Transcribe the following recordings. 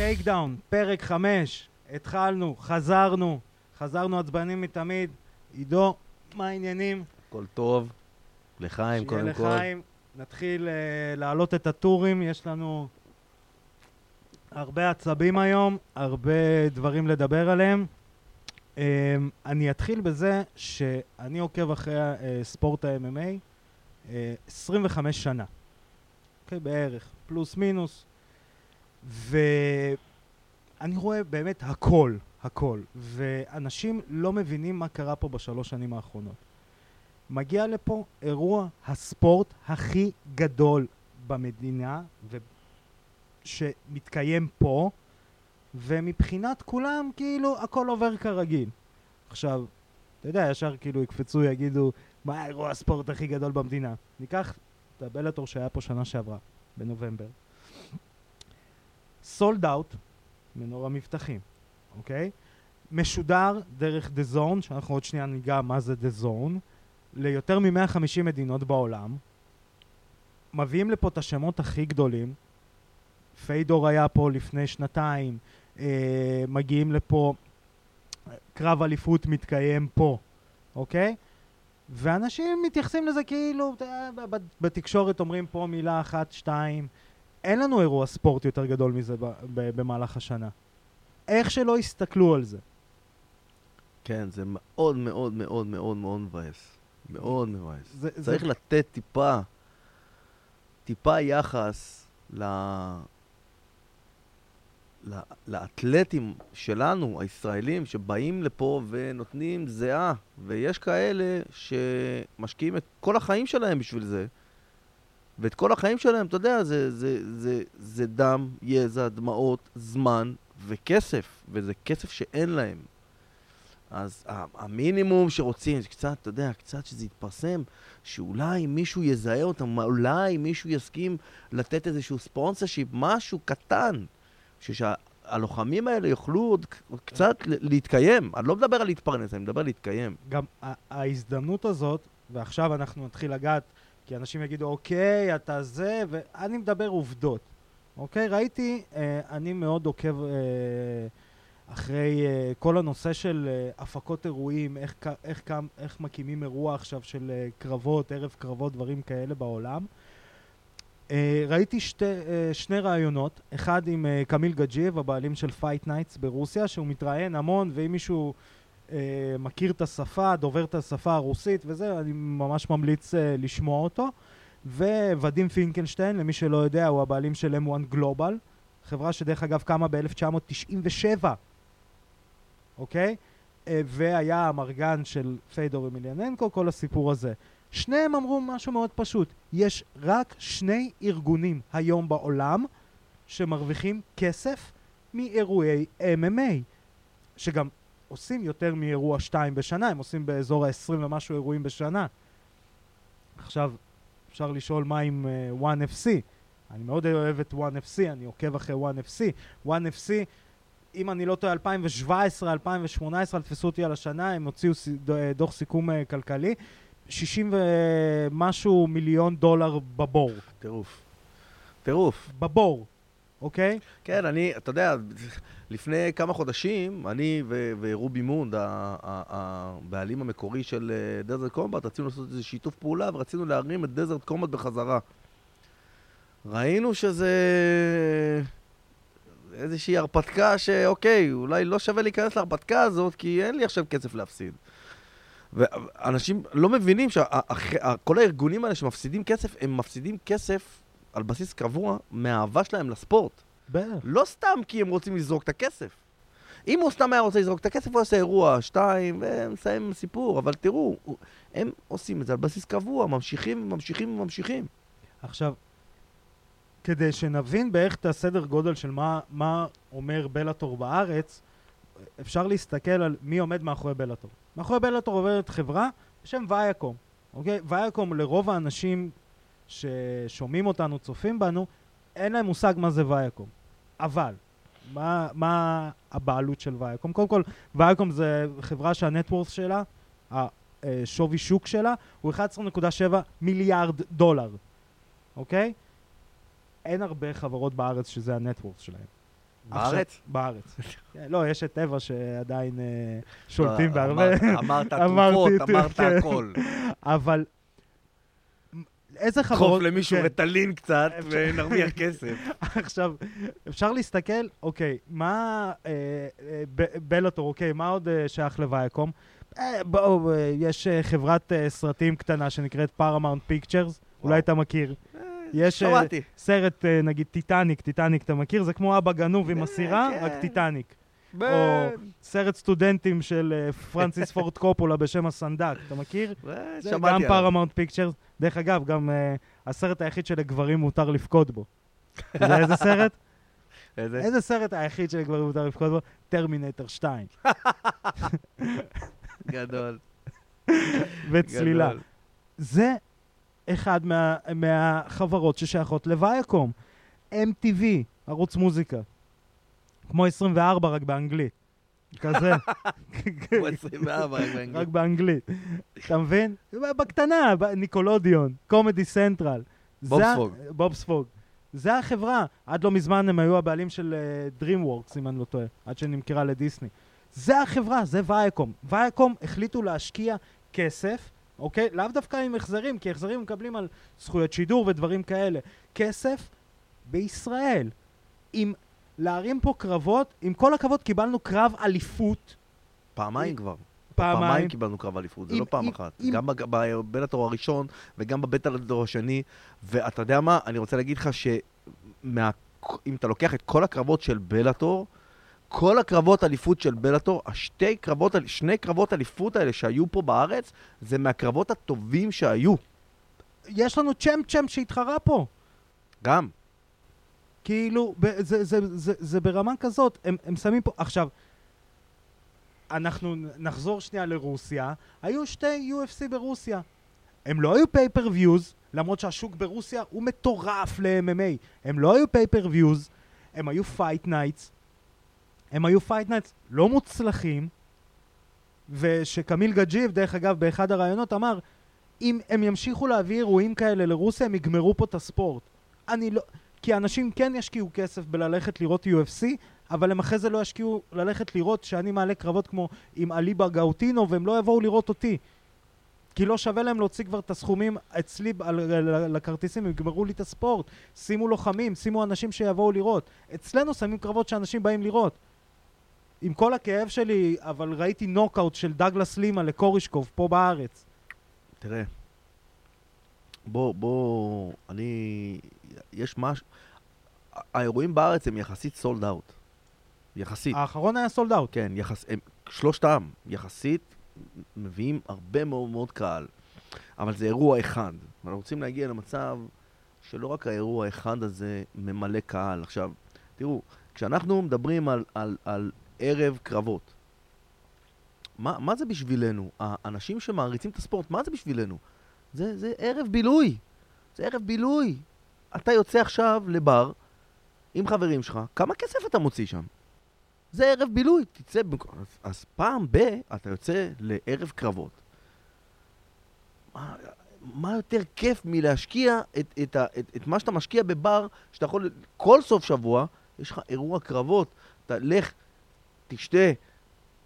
Takedown, פרק חמש, התחלנו, חזרנו, חזרנו עצבנים מתמיד. עידו, מה העניינים? הכל טוב. לחיים, קודם כל. שיהיה לחיים. נתחיל אה, להעלות את הטורים, יש לנו הרבה עצבים היום, הרבה דברים לדבר עליהם. אמ, אני אתחיל בזה שאני עוקב אחרי אה, ספורט ה-MMA אה, 25 שנה. אוקיי, okay, בערך, פלוס מינוס. ואני רואה באמת הכל, הכל. ואנשים לא מבינים מה קרה פה בשלוש שנים האחרונות. מגיע לפה אירוע הספורט הכי גדול במדינה, ו... שמתקיים פה, ומבחינת כולם, כאילו, הכל עובר כרגיל. עכשיו, אתה יודע, ישר כאילו יקפצו, יגידו, מה האירוע הספורט הכי גדול במדינה? ניקח את הבלטור שהיה פה שנה שעברה, בנובמבר. סולד אאוט, מנור המבטחים, אוקיי? משודר דרך דה זון, שאנחנו עוד שנייה ניגע מה זה דה זון, ליותר מ-150 מדינות בעולם. מביאים לפה את השמות הכי גדולים. פיידור היה פה לפני שנתיים, אה, מגיעים לפה, קרב אליפות מתקיים פה, אוקיי? ואנשים מתייחסים לזה כאילו, בתקשורת אומרים פה מילה אחת, שתיים. אין לנו אירוע ספורט יותר גדול מזה במהלך השנה. איך שלא יסתכלו על זה. כן, זה מאוד מאוד מאוד מאוד מאוד מבאס. מאוד מבאס. צריך זה... לתת טיפה, טיפה יחס ל... ל... לאתלטים שלנו, הישראלים, שבאים לפה ונותנים זיעה, ויש כאלה שמשקיעים את כל החיים שלהם בשביל זה. ואת כל החיים שלהם, אתה יודע, זה, זה, זה, זה דם, יזע, דמעות, זמן וכסף, וזה כסף שאין להם. אז המינימום שרוצים, זה קצת, אתה יודע, קצת שזה יתפרסם, שאולי מישהו יזהה אותם, אולי מישהו יסכים לתת איזשהו ספונסר שיפ, משהו קטן, שהלוחמים האלה יוכלו עוד קצת להתקיים. אני לא מדבר על להתפרנס, אני מדבר על להתקיים. גם ההזדמנות הזאת, ועכשיו אנחנו נתחיל לגעת כי אנשים יגידו, אוקיי, אתה זה, ואני מדבר עובדות. אוקיי? ראיתי, אה, אני מאוד עוקב אה, אחרי אה, כל הנושא של אה, הפקות אירועים, איך, איך, איך, איך מקימים אירוע עכשיו של אה, קרבות, ערב קרבות, דברים כאלה בעולם. אה, ראיתי שתי, אה, שני ראיונות, אחד עם אה, קמיל גג'ייב, הבעלים של Fight Nights ברוסיה, שהוא מתראיין המון, ואם מישהו... אה, מכיר את השפה, דובר את השפה הרוסית וזה, אני ממש ממליץ אה, לשמוע אותו. וואדים פינקלשטיין, למי שלא יודע, הוא הבעלים של M1 Global, חברה שדרך אגב קמה ב-1997, אוקיי? אה, והיה האמרגן של פיודור אמליאננקו, כל הסיפור הזה. שניהם אמרו משהו מאוד פשוט, יש רק שני ארגונים היום בעולם שמרוויחים כסף מאירועי MMA, שגם עושים יותר מאירוע שתיים בשנה, הם עושים באזור ה-20 ומשהו אירועים בשנה. עכשיו, אפשר לשאול מה עם uh, One FC. אני מאוד אוהב את One FC, אני עוקב אחרי One FC. One FC, אם אני לא טועה, 2017, 2018, תפסו אותי על השנה, הם הוציאו אה, דוח סיכום אה, כלכלי, 60 ומשהו מיליון דולר בבור. טירוף. טירוף. בבור. אוקיי? כן, אני, אתה יודע, לפני כמה חודשים, אני ו- ורובי מונד, הבעלים המקורי של Desert אה, Combat, רצינו לעשות איזה שיתוף פעולה ורצינו להרים את Desert Combat בחזרה. ראינו שזה איזושהי הרפתקה שאוקיי, אולי לא שווה להיכנס להרפתקה הזאת, כי אין לי עכשיו כסף להפסיד. ואנשים לא מבינים שכל הארגונים האלה שמפסידים כסף, הם מפסידים כסף על בסיס קבוע מהאהבה שלהם לספורט. בערך. לא סתם כי הם רוצים לזרוק את הכסף. אם הוא סתם היה רוצה לזרוק את הכסף, הוא עושה אירוע, שתיים, ומסיים סיפור. אבל תראו, הם עושים את זה על בסיס קבוע, ממשיכים וממשיכים וממשיכים. עכשיו, כדי שנבין בערך את הסדר גודל של מה, מה אומר בלאטור בארץ, אפשר להסתכל על מי עומד מאחורי בלאטור. מאחורי בלאטור עובדת חברה בשם ויאקום. אוקיי? ויאקום לרוב האנשים ששומעים אותנו, צופים בנו, אין להם מושג מה זה ויאקום. אבל, מה, מה הבעלות של ויאקום? קודם כל, ויאקום זה חברה שהנטוורס שלה, השווי שוק שלה, הוא 11.7 מיליארד דולר, אוקיי? אין הרבה חברות בארץ שזה הנטוורס שלהם. בארץ? בארץ. כן, לא, יש את טבע שעדיין אה, שולטים בהרבה. אמרת- תרופות, אמרת כן. הכל. אבל איזה חברות... למישהו כן. רטלין קצת, ונרוויח כסף. עכשיו, אפשר להסתכל, אוקיי, מה אה, אה, ב- Bellator, אוקיי, מה עוד אה, שייך ל Viacom? אה, בואו, אה, יש אה, חברת אה, סרטים קטנה שנקראת Paramount Pictures, אולי אתה מכיר. יש, אה. סרט, אה, נגיד, טיטניק, טיטניק אתה מכיר? זה כמו אבא גנוב עם אה, הסירה, כן. רק טיטניק. בן. סרט סטודנטים של אה, פרנסיס פורד קופולה בשם הסנדק, אתה מכיר? אה, זה שמעתי גם עליו. Paramount Pictures. דרך אגב, גם אה, הסרט היחיד שלגברים מותר לבכות בו. אתה יודע איזה סרט? איזה? איזה סרט היחיד שלגברים מותר לבכות בו? Terminator 2. גדול. וצלילה. זה אחד מה, מהחברות ששייכות לווייקום. MTV, ערוץ מוזיקה. כמו 24 רק באנגלית. כזה. הוא 24 רק באנגלית. רק באנגלית. אתה מבין? בקטנה, ניקולודיון, קומדי סנטרל. בובספוג. בובספוג. זה החברה. עד לא מזמן הם היו הבעלים של uh, DreamWorks, אם אני לא טועה, עד שנמכרה לדיסני. זה החברה, זה וייקום. וייקום החליטו להשקיע כסף, אוקיי? לאו דווקא עם החזרים, כי החזרים מקבלים על זכויות שידור ודברים כאלה. כסף בישראל. עם להרים פה קרבות, עם כל הכבוד קיבלנו קרב אליפות פעמיים כבר. פעמיים. פעמיים קיבלנו קרב אליפות, זה לא פעם אם- אחת. אם- גם בג- בבלאטור הראשון וגם בבלאטור השני. ואתה יודע מה? אני רוצה להגיד לך שאם אתה לוקח את כל הקרבות של בלאטור, כל הקרבות אליפות של בלאטור, השתי קרבות, שני קרבות אליפות האלה שהיו פה בארץ, זה מהקרבות הטובים שהיו. יש לנו champ champ שהתחרה פה. גם. כאילו, ב- זה, זה, זה, זה ברמה כזאת, הם, הם שמים פה... עכשיו, אנחנו נחזור שנייה לרוסיה, היו שתי UFC ברוסיה. הם לא היו pay-per-views, למרות שהשוק ברוסיה הוא מטורף ל-MMA. הם לא היו pay-per-views, הם היו fight nights. הם היו fight nights לא מוצלחים, ושקמיל גדז'ייב, דרך אגב, באחד הראיונות אמר, אם הם ימשיכו להביא אירועים כאלה לרוסיה, הם יגמרו פה את הספורט. אני לא... כי אנשים כן ישקיעו כסף בללכת לראות UFC, אבל הם אחרי זה לא ישקיעו ללכת לראות שאני מעלה קרבות כמו עם עלי בגאוטינוב, והם לא יבואו לראות אותי. כי לא שווה להם להוציא כבר את הסכומים אצלי הכרטיסים, הם יגמרו לי את הספורט. שימו לוחמים, שימו אנשים שיבואו לראות. אצלנו שמים קרבות שאנשים באים לראות. עם כל הכאב שלי, אבל ראיתי נוקאוט של דגלס לימה לקורישקוב פה בארץ. תראה, בוא, בוא, אני, יש משהו, האירועים בארץ הם יחסית סולד אאוט. יחסית. האחרון היה סולד אאוט. כן, יחס, הם, שלושתם, יחסית, מביאים הרבה מאוד מאוד קהל. אבל זה אירוע אחד. אנחנו רוצים להגיע למצב שלא רק האירוע האחד הזה ממלא קהל. עכשיו, תראו, כשאנחנו מדברים על, על, על ערב קרבות, מה, מה זה בשבילנו? האנשים שמעריצים את הספורט, מה זה בשבילנו? זה, זה ערב בילוי. זה ערב בילוי. אתה יוצא עכשיו לבר עם חברים שלך, כמה כסף אתה מוציא שם? זה ערב בילוי, תצא... במק- אז, אז פעם ב... אתה יוצא לערב קרבות. מה, מה יותר כיף מלהשקיע את, את, ה, את, את מה שאתה משקיע בבר, שאתה יכול... כל סוף שבוע, יש לך אירוע קרבות. אתה לך, תשתה,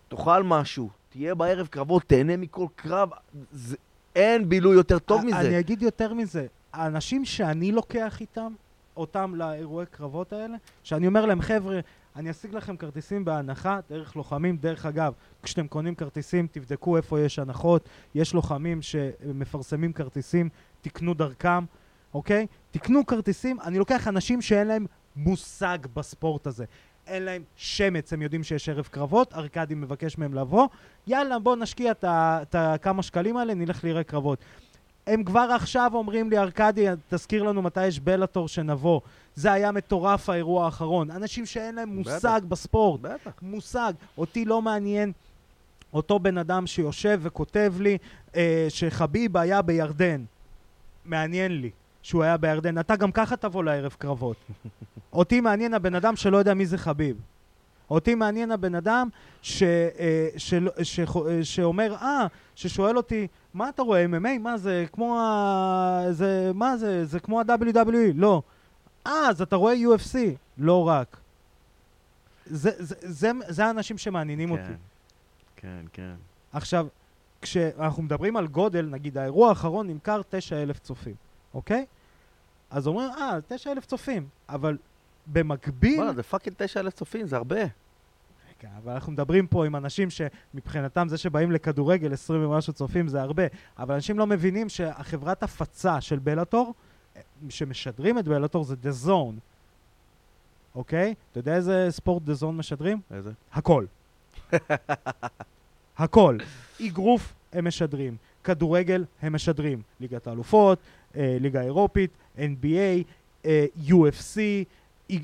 תאכל משהו, תהיה בערב קרבות, תהנה מכל קרב. זה, אין בילוי יותר טוב מזה. אני אגיד יותר מזה, האנשים שאני לוקח איתם, אותם לאירועי קרבות האלה, שאני אומר להם, חבר'ה, אני אשיג לכם כרטיסים בהנחה, דרך לוחמים. דרך אגב, כשאתם קונים כרטיסים, תבדקו איפה יש הנחות. יש לוחמים שמפרסמים כרטיסים, תקנו דרכם, אוקיי? תקנו כרטיסים. אני לוקח אנשים שאין להם מושג בספורט הזה. אין להם שמץ, הם יודעים שיש ערב קרבות, ארכדי מבקש מהם לבוא, יאללה, בוא נשקיע את הכמה שקלים האלה, נלך לראות קרבות. הם כבר עכשיו אומרים לי, ארכדי, תזכיר לנו מתי יש בלאטור שנבוא. זה היה מטורף האירוע האחרון. אנשים שאין להם מושג בספורט. בטח. מושג. אותי לא מעניין אותו בן אדם שיושב וכותב לי אה, שחביב היה בירדן. מעניין לי שהוא היה בירדן. אתה גם ככה תבוא לערב קרבות. אותי מעניין הבן אדם שלא יודע מי זה חביב. אותי מעניין הבן אדם ש, אה, של, ש, אה, שאומר, אה, ששואל אותי, מה אתה רואה, MMA? מה זה, כמו ה... זה, מה זה, זה כמו ה-WWE? לא. אה, אז אתה רואה UFC? לא רק. זה, זה, זה, זה האנשים שמעניינים אותי. כן, כן, כן. עכשיו, כשאנחנו מדברים על גודל, נגיד האירוע האחרון נמכר 9,000 צופים, אוקיי? אז אומרים, אה, 9,000 צופים, אבל במקביל... וואלה, זה fucking 9,000 צופים, זה הרבה. רגע, אבל אנחנו מדברים פה עם אנשים שמבחינתם זה שבאים לכדורגל 20 ומשהו צופים זה הרבה, אבל אנשים לא מבינים שהחברת הפצה של בלאטור, שמשדרים את בלאטור זה The Zone, אוקיי? אתה יודע איזה ספורט The Zone משדרים? איזה? הכל. הכל. אגרוף הם משדרים, כדורגל הם משדרים, ליגת האלופות, אה, ליגה אירופית, NBA, אה, UFC, אה,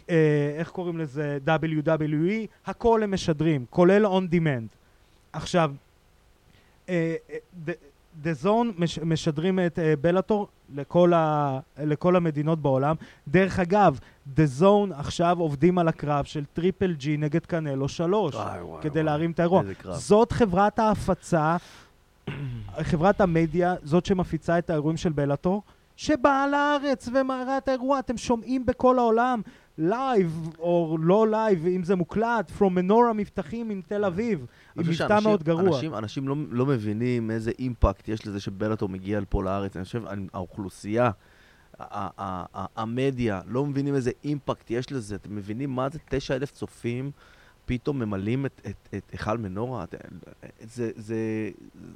איך קוראים לזה? WWE, הכל הם משדרים, כולל on demand. עכשיו, אה, אה, DA- DAZN מש, משדרים את אה, בלאטור לכל, ה, לכל המדינות בעולם. דרך אגב, DAZN עכשיו עובדים על הקרב של Triple G נגד קנלו 3. וואי, וואי, כדי וואי. להרים את האירוע. זאת חברת ההפצה, חברת המדיה, זאת שמפיצה את האירועים של בלאטור, שבאה לארץ ומראה את האירוע. אתם שומעים בכל העולם, לייב או לא לייב, אם זה מוקלט, From Menora מבטחים עם תל אביב, עם מבטא מאוד גרוע. אנשים, אנשים לא, לא מבינים איזה אימפקט יש לזה שבלאטור מגיע לפה לארץ. אני חושב, אני- האוכלוסייה, המדיה, לא מבינים איזה אימפקט יש לזה. אתם מבינים מה זה 9,000 צופים פתאום ממלאים את, את, את היכל מנורה? את- זה, זה,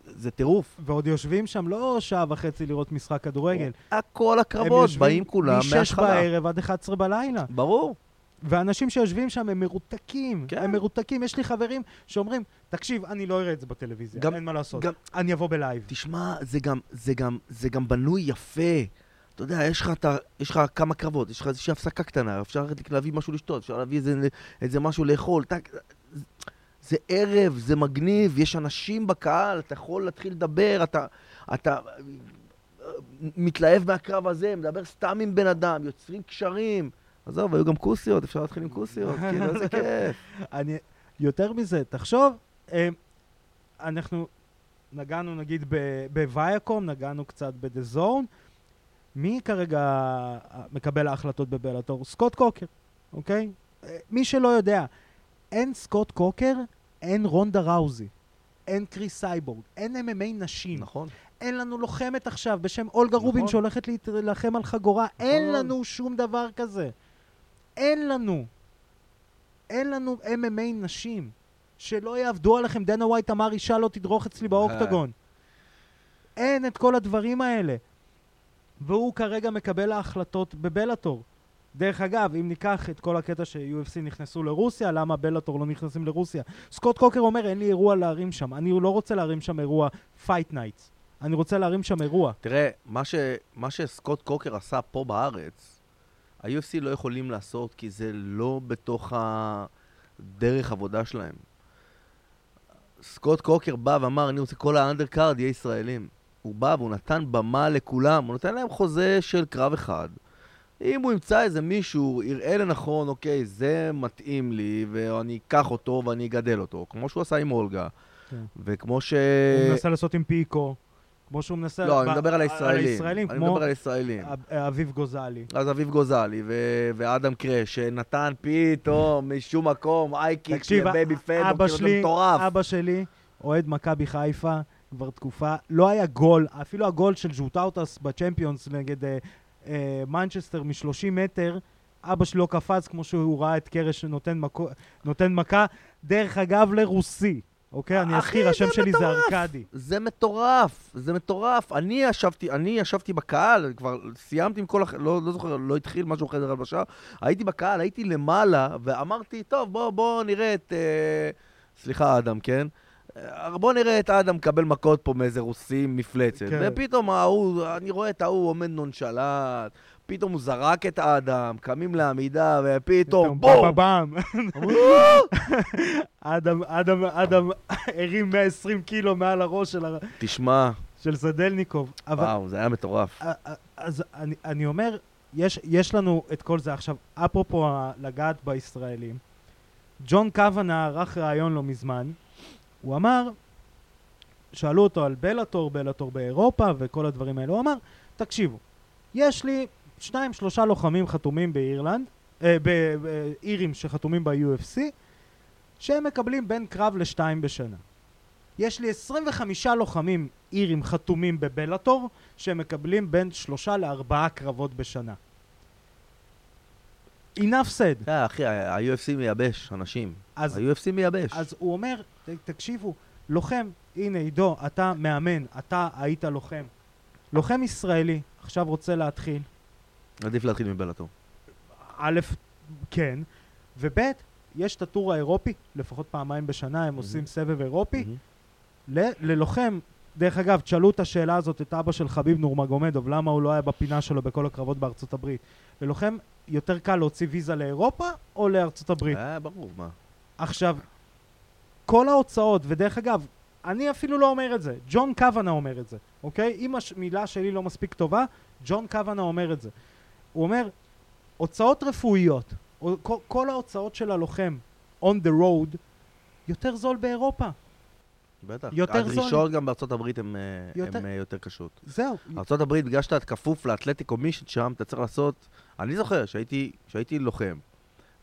זה טירוף. ועוד יושבים שם לא שעה וחצי לראות משחק כדורגל. כל הם הקרבות, באים כולם משש מההתחלה. בערב עד 11 בלילה. ברור. ואנשים שיושבים שם הם מרותקים, כן. הם מרותקים. יש לי חברים שאומרים, תקשיב, אני לא אראה את זה בטלוויזיה, גם- אין מה לעשות. גם- אני אבוא בלייב. תשמע, זה גם, זה גם, זה גם בנוי יפה. אתה יודע, יש לך, את ה- יש לך כמה קרבות, יש לך איזושהי הפסקה קטנה, אפשר להביא משהו לשתות, אפשר להביא איזה, איזה משהו לאכול. טק, זה ערב, זה מגניב, יש אנשים בקהל, אתה יכול להתחיל לדבר, אתה, אתה אה, מתלהב מהקרב הזה, מדבר סתם עם בן אדם, יוצרים קשרים. עזוב, היו גם כוסיות, אפשר להתחיל עם כוסיות, כאילו, איזה כיף. אני, יותר מזה, תחשוב, אה, אנחנו נגענו נגיד ב Viacom, נגענו קצת ב DAZN. מי כרגע אה, מקבל ההחלטות בבלאטור? סקוט קוקר, אוקיי? אה, מי שלא יודע, אין סקוט קוקר, אין רונדה ראוזי, אין קריס סייבורג, אין MMA נשים. נכון. אין לנו לוחמת עכשיו בשם אולגה נכון. רובין שהולכת להילחם על חגורה. אין נכון. לנו שום דבר כזה. אין לנו. אין לנו MMA נשים. שלא יעבדו עליכם. דנה ווייט אמר, אישה לא תדרוך אצלי באוקטגון. אין את כל הדברים האלה. והוא כרגע מקבל ההחלטות בבלאטור. דרך אגב, אם ניקח את כל הקטע ש-UFC נכנסו לרוסיה, למה בלאטור לא נכנסים לרוסיה? סקוט קוקר אומר, אין לי אירוע להרים שם. אני לא רוצה להרים שם אירוע fight nights. אני רוצה להרים שם אירוע. תראה, מה, ש, מה שסקוט קוקר עשה פה בארץ, ה-UFC לא יכולים לעשות כי זה לא בתוך הדרך עבודה שלהם. סקוט קוקר בא ואמר, אני רוצה כל האנדרקארד יהיה ישראלים. הוא בא והוא נתן במה לכולם, הוא נתן להם חוזה של קרב אחד. אם הוא ימצא איזה מישהו, יראה לנכון, אוקיי, זה מתאים לי, ואני אקח אותו ואני אגדל אותו, כמו שהוא עשה עם אולגה, כן. וכמו ש... הוא מנסה לעשות עם פיקו, כמו שהוא מנסה... לא, אני ב- מדבר על הישראלים. הישראלים, אני כמו מדבר על הישראלים. אב- אביב גוזלי. אז אביב גוזלי ו- ואדם קרש, שנתן פתאום משום מקום איי-קיק לבייבי אבא כאילו מטורף. אבא שלי, אוהד מכבי חיפה כבר תקופה, לא היה גול, אפילו הגול של ז'וטאוטס בצ'מפיונס נגד אה, אה, מנצ'סטר מ-30 מטר, אבא לא קפץ כמו שהוא ראה את קרש שנותן מכו- נותן מכה, דרך אגב לרוסי, אוקיי? אני אזכיר, השם זה שלי זה מטורף. ארכדי. זה מטורף, זה מטורף. אני ישבתי, אני ישבתי בקהל, כבר סיימתי עם כל הח... לא, לא זוכר, לא התחיל משהו חדר הלבשה. הייתי בקהל, הייתי למעלה, ואמרתי, טוב, בוא, בוא נראה את... אה... סליחה, אדם, כן? אה, בוא נראה את אדם מקבל מכות פה מאיזה רוסי מפלצת. כן. ופתאום ההוא, אני רואה את ההוא עומד נונשלט, פתאום הוא זרק את האדם, קמים לעמידה, ופתאום בום! "אה!" אדם, אדם, אדם הרים 120 קילו מעל הראש של, ה- תשמע, של סדלניקוב. אבל וואו, זה היה מטורף. אז אני, אני אומר, יש, יש לנו את כל זה עכשיו. אפרופו לגעת בישראלים, ג'ון קוונה ערך ראיון לא מזמן, הוא אמר, שאלו אותו על בלאטור, בלאטור באירופה וכל הדברים האלה, הוא אמר, תקשיבו, יש לי שניים שלושה לוחמים חתומים באירלנד, אה, באירים שחתומים ב-UFC, שהם מקבלים בין קרב לשתיים בשנה. יש לי 25 לוחמים אירים חתומים בבלאטור, שהם מקבלים בין שלושה לארבעה קרבות בשנה. Enough said. אה, אחי, ה-UFC מייבש אנשים. ה-UFC מייבש. אז הוא אומר, תקשיבו, לוחם, הנה עידו, אתה מאמן, אתה היית לוחם. לוחם ישראלי, עכשיו רוצה להתחיל, עדיף להתחיל מבלאטור. א', כן, וב', יש את הטור האירופי, לפחות פעמיים בשנה הם. עושים סבב אירופי, ללוחם, דרך אגב, תשאלו את השאלה הזאת את אבא של חביב נורמגומדוב, למה הוא לא היה בפינה שלו בכל הקרבות בארצות הברית. ללוחם יותר קל להוציא ויזה לאירופה או לארצות הברית. אה, ברור, מה. עכשיו, כל ההוצאות, ודרך אגב, אני אפילו לא אומר את זה, ג'ון קוונה אומר את זה, אוקיי? אם המילה שלי לא מספיק טובה, ג'ון קוונה אומר את זה. הוא אומר, הוצאות רפואיות, כל ההוצאות של הלוחם on the road, יותר זול באירופה. בטח. יותר זול. הדרישות גם בארצות הברית הן יותר- יותר... יותר קשות. זהו. ארצות הברית, בגלל שאתה כפוף לאתלטיק קומישן שם, אתה צריך לעשות... אני זוכר שהייתי, שהייתי לוחם,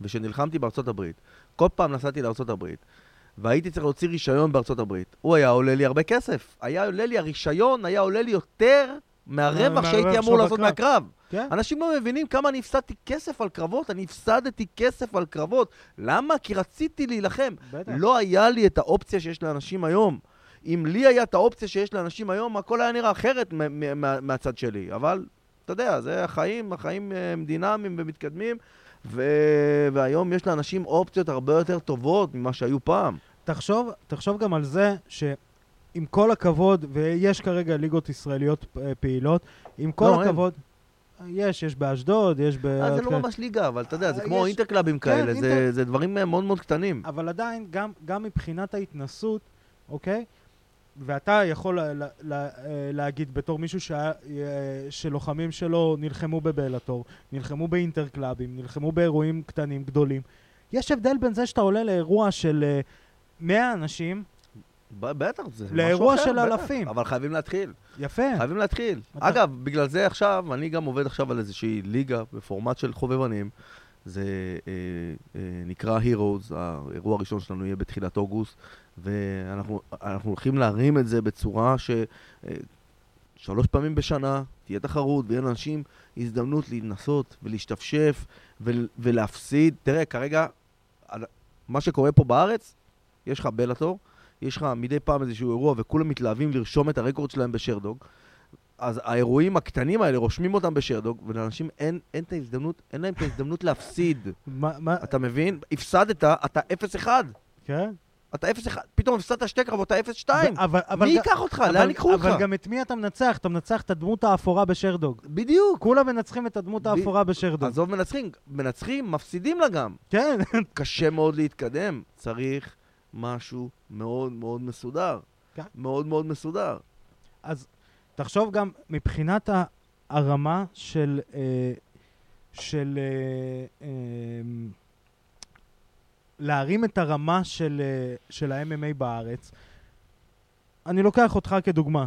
ושנלחמתי בארצות הברית, כל פעם נסעתי לארצות הברית, והייתי צריך להוציא רישיון בארצות הברית. הוא היה עולה לי הרבה כסף. היה עולה לי, הרישיון היה עולה לי יותר מהרווח שהייתי אמור לעשות. מהקרב. כן? אנשים לא מבינים כמה אני הפסדתי כסף על קרבות, אני הפסדתי כסף על קרבות. למה? כי רציתי להילחם. בטח. לא היה לי את האופציה שיש לאנשים היום. אם לי היה את האופציה שיש לאנשים היום, הכל היה נראה אחרת מ- מ- מה- מהצד שלי. אבל, אתה יודע, זה החיים, החיים אה, הם דינמיים ומתקדמים, ו- והיום יש לאנשים אופציות הרבה יותר טובות ממה שהיו פעם. תחשוב, תחשוב גם על זה שעם כל הכבוד, ויש כרגע ליגות ישראליות אה, פעילות, עם כל לא, אין. הכבוד... יש, יש באשדוד, יש ב... אה, זה לא כן. ממש ליגה, אבל אתה יודע, זה אה, כמו אינטרקלאבים כן, כאלה, זה- דברים מאוד מאוד קטנים. אבל עדיין, גם, מבחינת ההתנסות, אוקיי? ואתה יכול לה, לה, לה, להגיד בתור מישהו שלוחמים שלו נלחמו בבלאטור, נלחמו באינטרקלאבים, נלחמו באירועים קטנים, גדולים. יש הבדל בין זה שאתה עולה לאירוע של אה, 100 אנשים, בטח, זה משהו לאירוע אחר, של בטח. אלפים. אבל חייבים להתחיל. יפה. חייבים להתחיל. אתה- אגב, בגלל זה עכשיו, אני גם עובד עכשיו על איזושהי ליגה בפורמט של חובבנים. זה אה, אה, נקרא Heroes, האירוע הראשון שלנו יהיה בתחילת אוגוסט, ואנחנו אנחנו הולכים להרים את זה בצורה ש... אה, שלוש פעמים בשנה תהיה תחרות ויהיה לאנשים הזדמנות לנסות ולהשתפשף ול, ולהפסיד. תראה, כרגע, מה שקורה פה בארץ, יש לך בלאטור, יש לך מדי פעם איזשהו אירוע וכולם מתלהבים לרשום את הרקורד שלהם בשרדוג. אז האירועים הקטנים האלה רושמים אותם בשרדוג, ולאנשים אין, אין את ההזדמנות, אין להם את ההזדמנות להפסיד. מה, מה, אתה מבין? הפסדת, אתה 0-1. כן? אתה 0-1, פתאום הפסדת שתי קרבות, אתה 0-2. ו- אבל, אבל, מי ייקח אותך? אבל, לאן ייקחו אותך? אבל גם את מי אתה מנצח? אתה מנצח את הדמות האפורה בשרדוג. בדיוק. כולם מנצחים את הדמות ב- האפורה בשרדוג. עזוב מנצחים, מנצחים, מפסידים לה גם. כן, קשה מאוד להתקדם. צריך משהו מאוד מאוד מסודר. כן. מאוד מאוד מסודר. אז תחשוב גם מבחינת הרמה של, אה, של אה, אה, להרים את הרמה של, אה, של ה-MMA בארץ. אני לוקח אותך כדוגמה,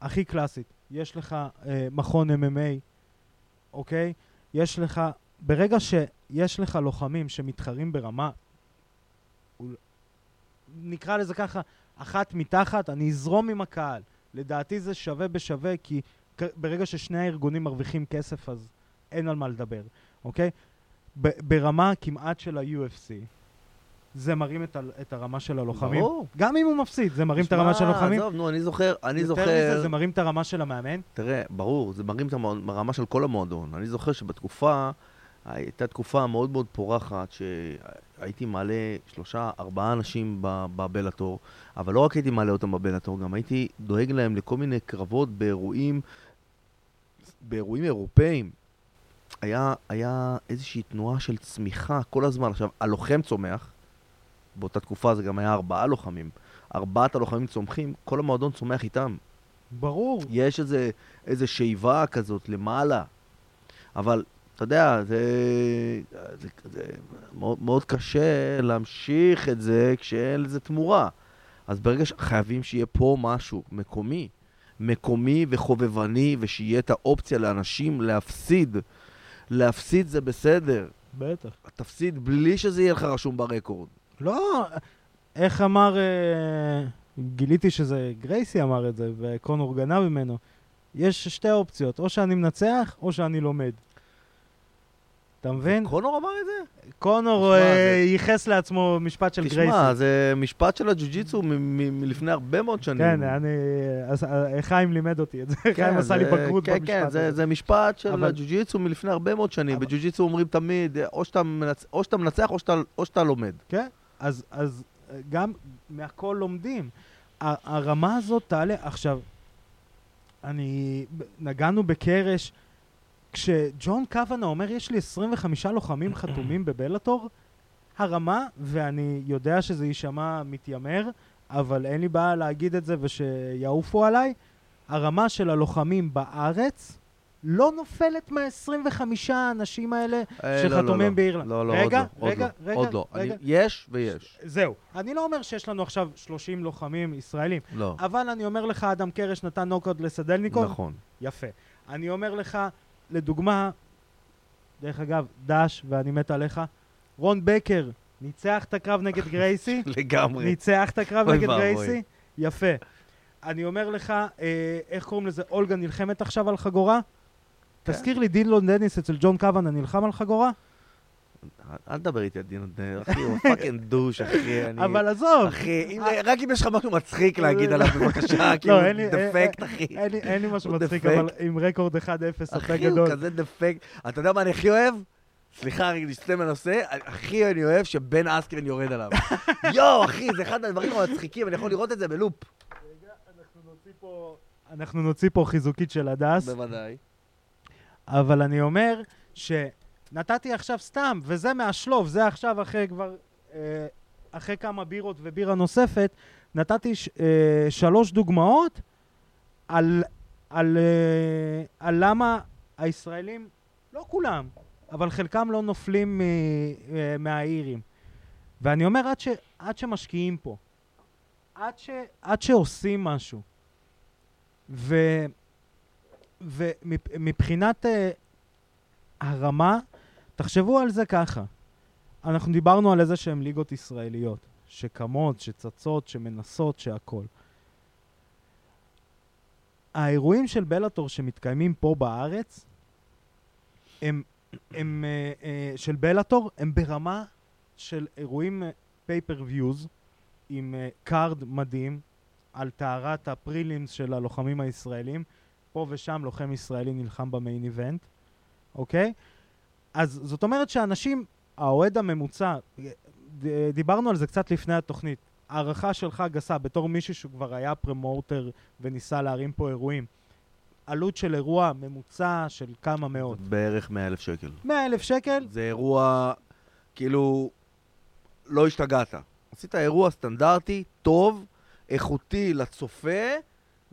הכי קלאסית. יש לך אה, מכון MMA, אוקיי? יש לך, ברגע שיש לך לוחמים שמתחרים ברמה, נקרא לזה ככה, אחת מתחת, אני אזרום עם הקהל. לדעתי זה שווה בשווה, כי ברגע ששני הארגונים מרוויחים כסף, אז אין על מה לדבר, אוקיי? ברמה כמעט של ה-UFC, זה מרים את, ה- את הרמה של הלוחמים. ברור. גם אם הוא מפסיד, זה מרים את שמע, הרמה של הלוחמים. עזוב, נו, אני זוכר, אני יותר זוכר... מזה, זה מרים את הרמה של המאמן. תראה, ברור, זה מרים את הרמה של כל המועדון. אני זוכר שבתקופה, הייתה תקופה מאוד מאוד פורחת, שהייתי מעלה שלושה, ארבעה אנשים בבלאטור, אבל לא רק הייתי מעלה אותם בבלאטור, גם הייתי דואג להם לכל מיני קרבות באירועים, באירועים אירופאיים. היה, היה איזושהי תנועה של צמיחה כל הזמן. עכשיו, הלוחם צומח, באותה תקופה זה גם היה ארבעה לוחמים. ארבעת הלוחמים צומחים, כל המועדון צומח איתם. ברור. יש איזה, איזה שאיבה כזאת למעלה, אבל אתה יודע, זה, זה, זה מאוד, מאוד קשה להמשיך את זה כשאין לזה תמורה. אז ברגע שחייבים שיהיה פה משהו מקומי, מקומי וחובבני, ושיהיה את האופציה לאנשים להפסיד. להפסיד זה בסדר, בטח. תפסיד בלי שזה יהיה לך רשום ברקורד. לא, איך אמר, אה, גיליתי שזה גרייסי אמר את זה, וקונור גנב ממנו. יש שתי אופציות, או שאני מנצח, או שאני לומד. אתה מבין? קונור אמר את זה? קונור אה, ייחס לעצמו משפט של גרייסי. תשמע, זה משפט של הג'ו-ג'יצו מלפני הרבה מאוד שנים. כן, אני... אה, חיים לימד אותי את זה, כן, חיים עשה לי בגרות כן, במשפט כן, זה, הזה. זה משפט של הג'ו-ג'יצו מלפני הרבה מאוד שנים. בג'ו-ג'יצו אומרים תמיד, או שאתה, מנצח או שאתה, לומד. כן, אז, אה, גם מהכל לומדים. הרמה הזאת תעלה. עכשיו, אני... נגענו בקרש, כשג'ון קוואנה אומר, יש לי 25 לוחמים חתומים בבלאטור, הרמה, ואני יודע שזה יישמע מתיימר, אבל אין לי בעיה להגיד את זה ושיעופו עליי, הרמה של הלוחמים בארץ לא נופלת מה-25 האנשים האלה אה, לא, לא, שחתומים לא. באירלנד. לא, לא, רגע, עוד לא, רגע, לא, רגע, עוד לא. רגע. אני, יש ויש. זהו. אני לא אומר שיש לנו עכשיו 30 לוחמים ישראלים, לא. אבל אני אומר לך, אדם קרש נתן נוקאוט לסדלניקוב. נכון. יפה. אני אומר לך, לדוגמה, דרך אגב, דש, ואני מת עליך, רון בקר ניצח את הקרב נגד גרייסי, לגמרי. ניצח את הקרב נגד. גרייסי, יפה. אני אומר לך, אה, איך קוראים לזה, אולגה נלחמת עכשיו על חגורה? כן. תזכיר לי, דילון דניס אצל ג'ון קוואנה נלחם על חגורה? אל- תדבר איתי על דילון דניס, אחי, הוא fucking douche, אחי. אני... אבל עזוב, אחי, רק אם יש לך משהו מצחיק להגיד עליו, בבקשה, כאילו, דפקט, אחי. אין לי- משהו מצחיק. אבל עם רקורד 1-0 הפה אחי, הוא גדול. כזה דפקט. אתה יודע מה אני הכי אוהב? סליחה, רגע, נסטה מהנושא. הכי אני אוהב שבן אסקרן יורד עליו. יואו, אחי, זה אחד הדברים המצחיקים, אני יכול לראות את זה בלופ. אנחנו נוציא פה חיזוקית של הדס, בוודאי. אבל אני אומר שנתתי עכשיו סתם, וזה מהשלוף, זה עכשיו אחרי כבר, אה, אחרי כמה בירות ובירה נוספת, נתתי ש, אה, שלוש דוגמאות על, על, אה, על למה הישראלים, לא כולם, אבל חלקם לא נופלים מ, אה, מהאירים. ואני אומר, עד, ש, עד שמשקיעים פה, עד, ש, עד שעושים משהו, ו... ומבחינת uh, הרמה, תחשבו על זה ככה. אנחנו דיברנו על איזה שהן ליגות ישראליות, שקמות, שצצות, שמנסות, שהכול. האירועים של בלאטור שמתקיימים פה בארץ, הם, הם uh, uh, של בלאטור, הם ברמה של אירועים pay-per-views, עם card מדהים, על טהרת ה prelims של הלוחמים הישראלים. פה ושם לוחם ישראלי נלחם במיין איבנט, אוקיי? אז זאת אומרת שאנשים, האוהד הממוצע, דיברנו על זה קצת לפני התוכנית, הערכה שלך גסה, בתור מישהו שכבר היה פרמוטר וניסה להרים פה אירועים, עלות של אירוע ממוצע של כמה מאות. בערך 100 אלף שקל. 100 אלף שקל? זה אירוע, כאילו, לא השתגעת. עשית אירוע סטנדרטי, טוב, איכותי לצופה,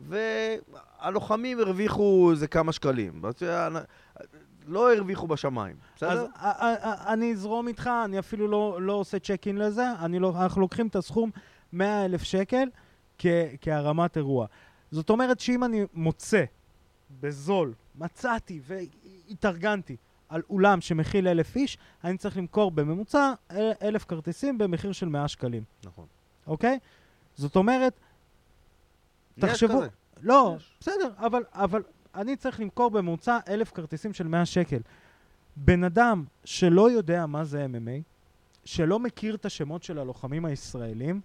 והלוחמים הרוויחו איזה כמה שקלים. לא הרוויחו בשמיים, בסדר? אז א- א- א- אני אזרום איתך, אני אפילו לא, לא עושה צ'ק אין לזה, לא, אנחנו לוקחים את הסכום 100 אלף שקל כ, כהרמת אירוע. זאת אומרת שאם אני מוצא בזול, מצאתי והתארגנתי על אולם שמכיל אלף איש, אני צריך למכור בממוצע אל- אלף כרטיסים במחיר של 100 שקלים, נכון. אוקיי? זאת אומרת, יש תחשבו- כזה. לא, יש. בסדר, אבל, אבל אני צריך למכור בממוצע אלף כרטיסים של 100 שקל. בן אדם שלא יודע מה זה MMA, שלא מכיר את השמות של הלוחמים הישראלים,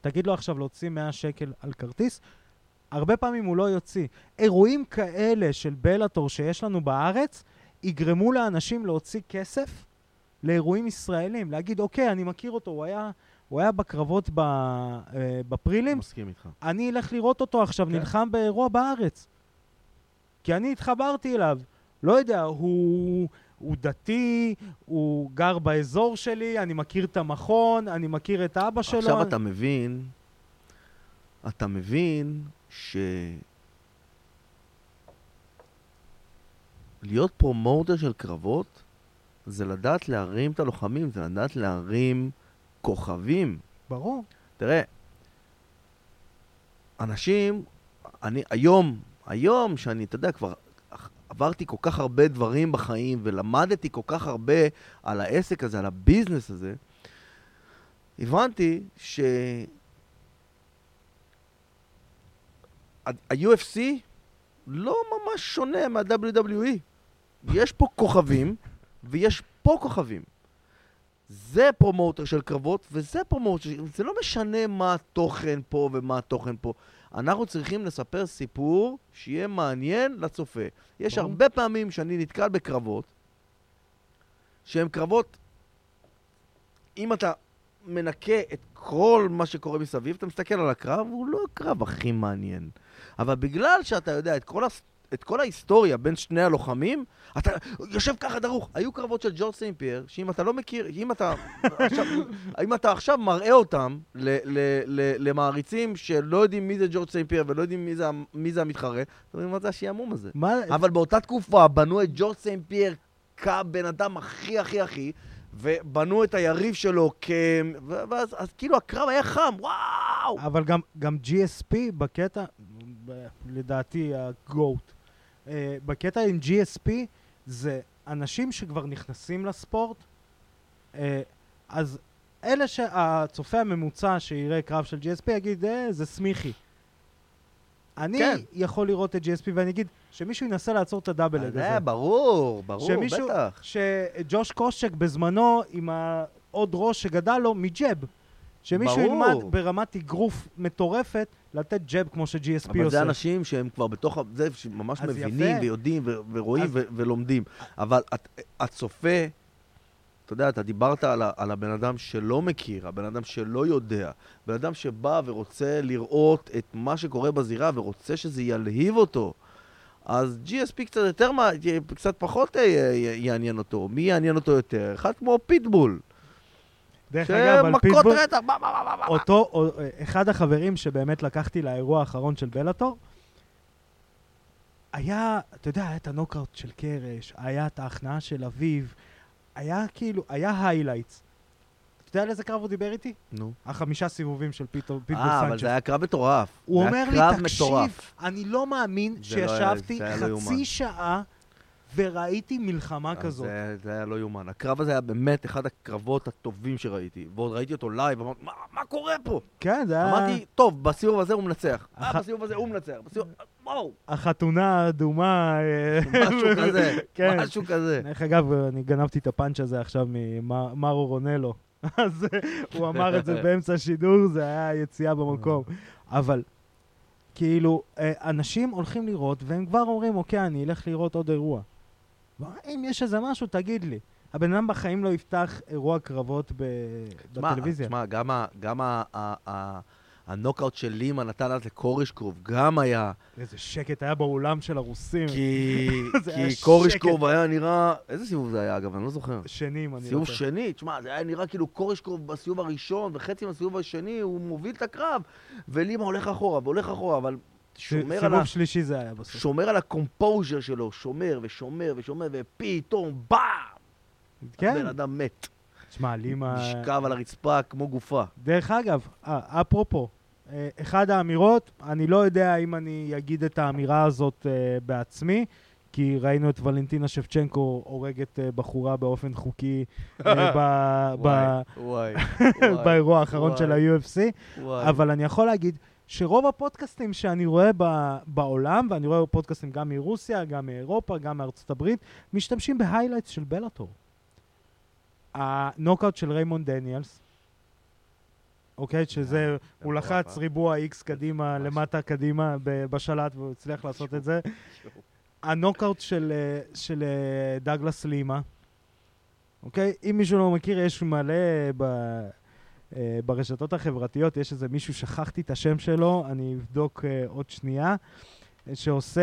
תגיד לו עכשיו להוציא 100 שקל על כרטיס, הרבה פעמים הוא לא יוציא. אירועים כאלה של בלאטור שיש לנו בארץ, יגרמו לאנשים להוציא כסף לאירועים ישראלים. להגיד, אוקיי, אני מכיר אותו, הוא היה, הוא היה בקרבות ב, אה, בפרילים, מסכים איתך. אני אלך לראות אותו עכשיו כן. נלחם באירוע בארץ. כי אני התחברתי אליו. לא יודע, הוא, הוא דתי, הוא גר באזור שלי, אני מכיר את המכון, אני מכיר את אבא שלו. עכשיו אתה מבין, אתה מבין ש... להיות promoter של קרבות זה לדעת להרים את הלוחמים, זה לדעת להרים כוכבים. ברור. תראה, אנשים, אני היום, היום שאני, אתה יודע, כבר עברתי כל כך הרבה דברים בחיים ולמדתי כל כך הרבה על העסק הזה, על הביזנס הזה, הבנתי ש... ה-UFC לא ממש שונה מה-WWE. יש פה כוכבים, ויש פה כוכבים. זה promoter של קרבות, וזה promoter. זה לא משנה מה התוכן פה ומה התוכן פה. אנחנו צריכים לספר סיפור שיהיה מעניין לצופה. יש ברור. הרבה פעמים שאני נתקל בקרבות, שהם קרבות, אם אתה מנקה את כל מה שקורה מסביב, אתה מסתכל על הקרב, הוא לא הקרב הכי מעניין. אבל בגלל שאתה יודע את כל, הס... את כל ההיסטוריה בין שני הלוחמים, אתה יושב ככה דרוך. היו קרבות של ג'ורג' סיינט פייר, שאם אתה לא מכיר, אם אתה עכשיו, אם אתה עכשיו מראה אותם ל, ל, ל, למעריצים שלא יודעים מי זה ג'ורג' סיינט פייר ולא יודעים מי זה, מי זה המתחרה, אתה אומר, מה זה השעמום הזה? מה... אבל באותה תקופה בנו את ג'ורג' סיינט פייר כבן אדם הכי הכי הכי, ובנו את היריב שלו כ... ואז אז כאילו הקרב היה חם, וואו! אבל גם, גם GSP בקטע, לדעתי הגוט, אה, בקטע עם GSP זה אנשים שכבר נכנסים לספורט, אה, אז אלה שהצופה הממוצע שיראה קרב של GSP יגיד, אה, זה סמיכי. אני כן. יכול לראות את GSP ואני אגיד שמישהו ינסה לעצור את הדאבל אג הזה. זה ברור, ברור, שמישהו- בטח. שג'וש קושק בזמנו, עם העוד ראש שגדל לו, מג'ב. שמישהו ברור. ילמד ברמת אגרוף מטורפת לתת ג'ב כמו ש-GSP אבל עושה. זה אנשים שהם כבר בתוך, זה שממש מבינים יפה. ויודעים ו- ורואים אז- ו- ולומדים. אבל את- הצופה, אתה יודע, אתה דיברת על ה- על הבן אדם שלא מכיר, הבן אדם שלא יודע, בן אדם שבא ורוצה לראות את מה שקורה בזירה ורוצה שזה ילהיב אותו. אז GSP קצת יותר, קצת פחות אה, יעניין אותו. מי יעניין אותו יותר? אחד כמו פיטבול. דרך אגב, על שמכות פיטבול, רצח, מה, מה, מה, מה. אותו, או- אחד החברים שבאמת לקחתי לאירוע האחרון של בלאטור, היה, אתה יודע, היה את הנוקאוט של קרש, היה את ההכנעה של אביב, היה כאילו, היה highlights. אתה יודע על איזה קרב הוא דיבר איתי? נו. החמישה סיבובים של פיטבול אה, עמנואל סנצ'ס. זה היה קרב מטורף. הוא אומר לי, תקשיב. אני לא מאמין לא שישבתי לא. חצי שעה וראיתי מלחמה כזאת. זה, זה היה לא יאומן. הקרב הזה היה באמת אחד הקרבות הטובים שראיתי. ועוד ראיתי אותו live, אמרתי, מה, מה קורה פה? כן, זה היה אמרתי, טוב, בסיבוב הזה הוא מנצח. אה, אח- בסיבוב הזה הוא מנצח. בסיבוב... וואו, החתונה האדומה. אה, משהו כזה. כן. משהו כזה. דרך אגב, אני גנבתי את הפאנץ' הזה עכשיו ממאורו רנאלו. אז אה, הוא אמר את זה באמצע השידור, זה היה יציאה במקום. אבל, כאילו, אה, אנשים הולכים לראות, והם כבר אומרים, אוקיי, אני אלך לראות עוד אירוע. אם יש איזה משהו, תגיד לי. הבן אדם בחיים לא יפתח אירוע קרבות ב- תשמע, בטלוויזיה. תשמע, גם ה- גם ה- ה- ה- הנוקאוט של לימה נתן אז לקורישקוב, גם היה. איזה שקט היה באולם של הרוסים. כי זה היה כי שקט. קורישקוב היה נראה... איזה סיבוב זה היה, אגב? אני לא זוכר. שנים, אני לא סיבוב. שני, תשמע, זה היה נראה כאילו קורישקוב בסיבוב הראשון, וחצי מהסיבוב השני הוא מוביל את הקרב, ולימה הולך אחורה והולך אחורה, אבל שומר על, ה... סיבוב שלישי זה היה בסוף. שומר על הקומפוז'ר שלו, שומר ושומר ושומר, ופתאום באם! כן, בן אדם מת. תשמע, לימה... נשכב על הרצפה כמו גופה. דרך אגב, אה, אפרופו, אה, אחד האמירות, אני לא יודע אם אני אגיד את האמירה הזאת אה, בעצמי, כי ראינו את ולנטינה שבצ'נקו הורגת בחורה באופן חוקי באירוע האחרון של ה-UFC. אבל אני יכול להגיד שרוב הפודקאסטים שאני רואה ב- בעולם, ואני רואה פודקאסטים גם מרוסיה, גם מאירופה, גם מארצות הברית, משתמשים ב highlights של בלאטור. הנוקאוט של ריימונד דניאלס, אוקיי? שזה, הוא מטורף, לחץ אה? ריבוע X קדימה. למטה קדימה בשלט, והוא הצליח לעשות את זה. הנוקאוט של, אה, של אה, דאגלס לימה, אוקיי? אם מישהו לא מכיר, יש מלא ב, אה, ברשתות החברתיות, יש איזה מישהו, שכחתי את השם שלו, אני אבדוק אה, עוד שנייה, שעושה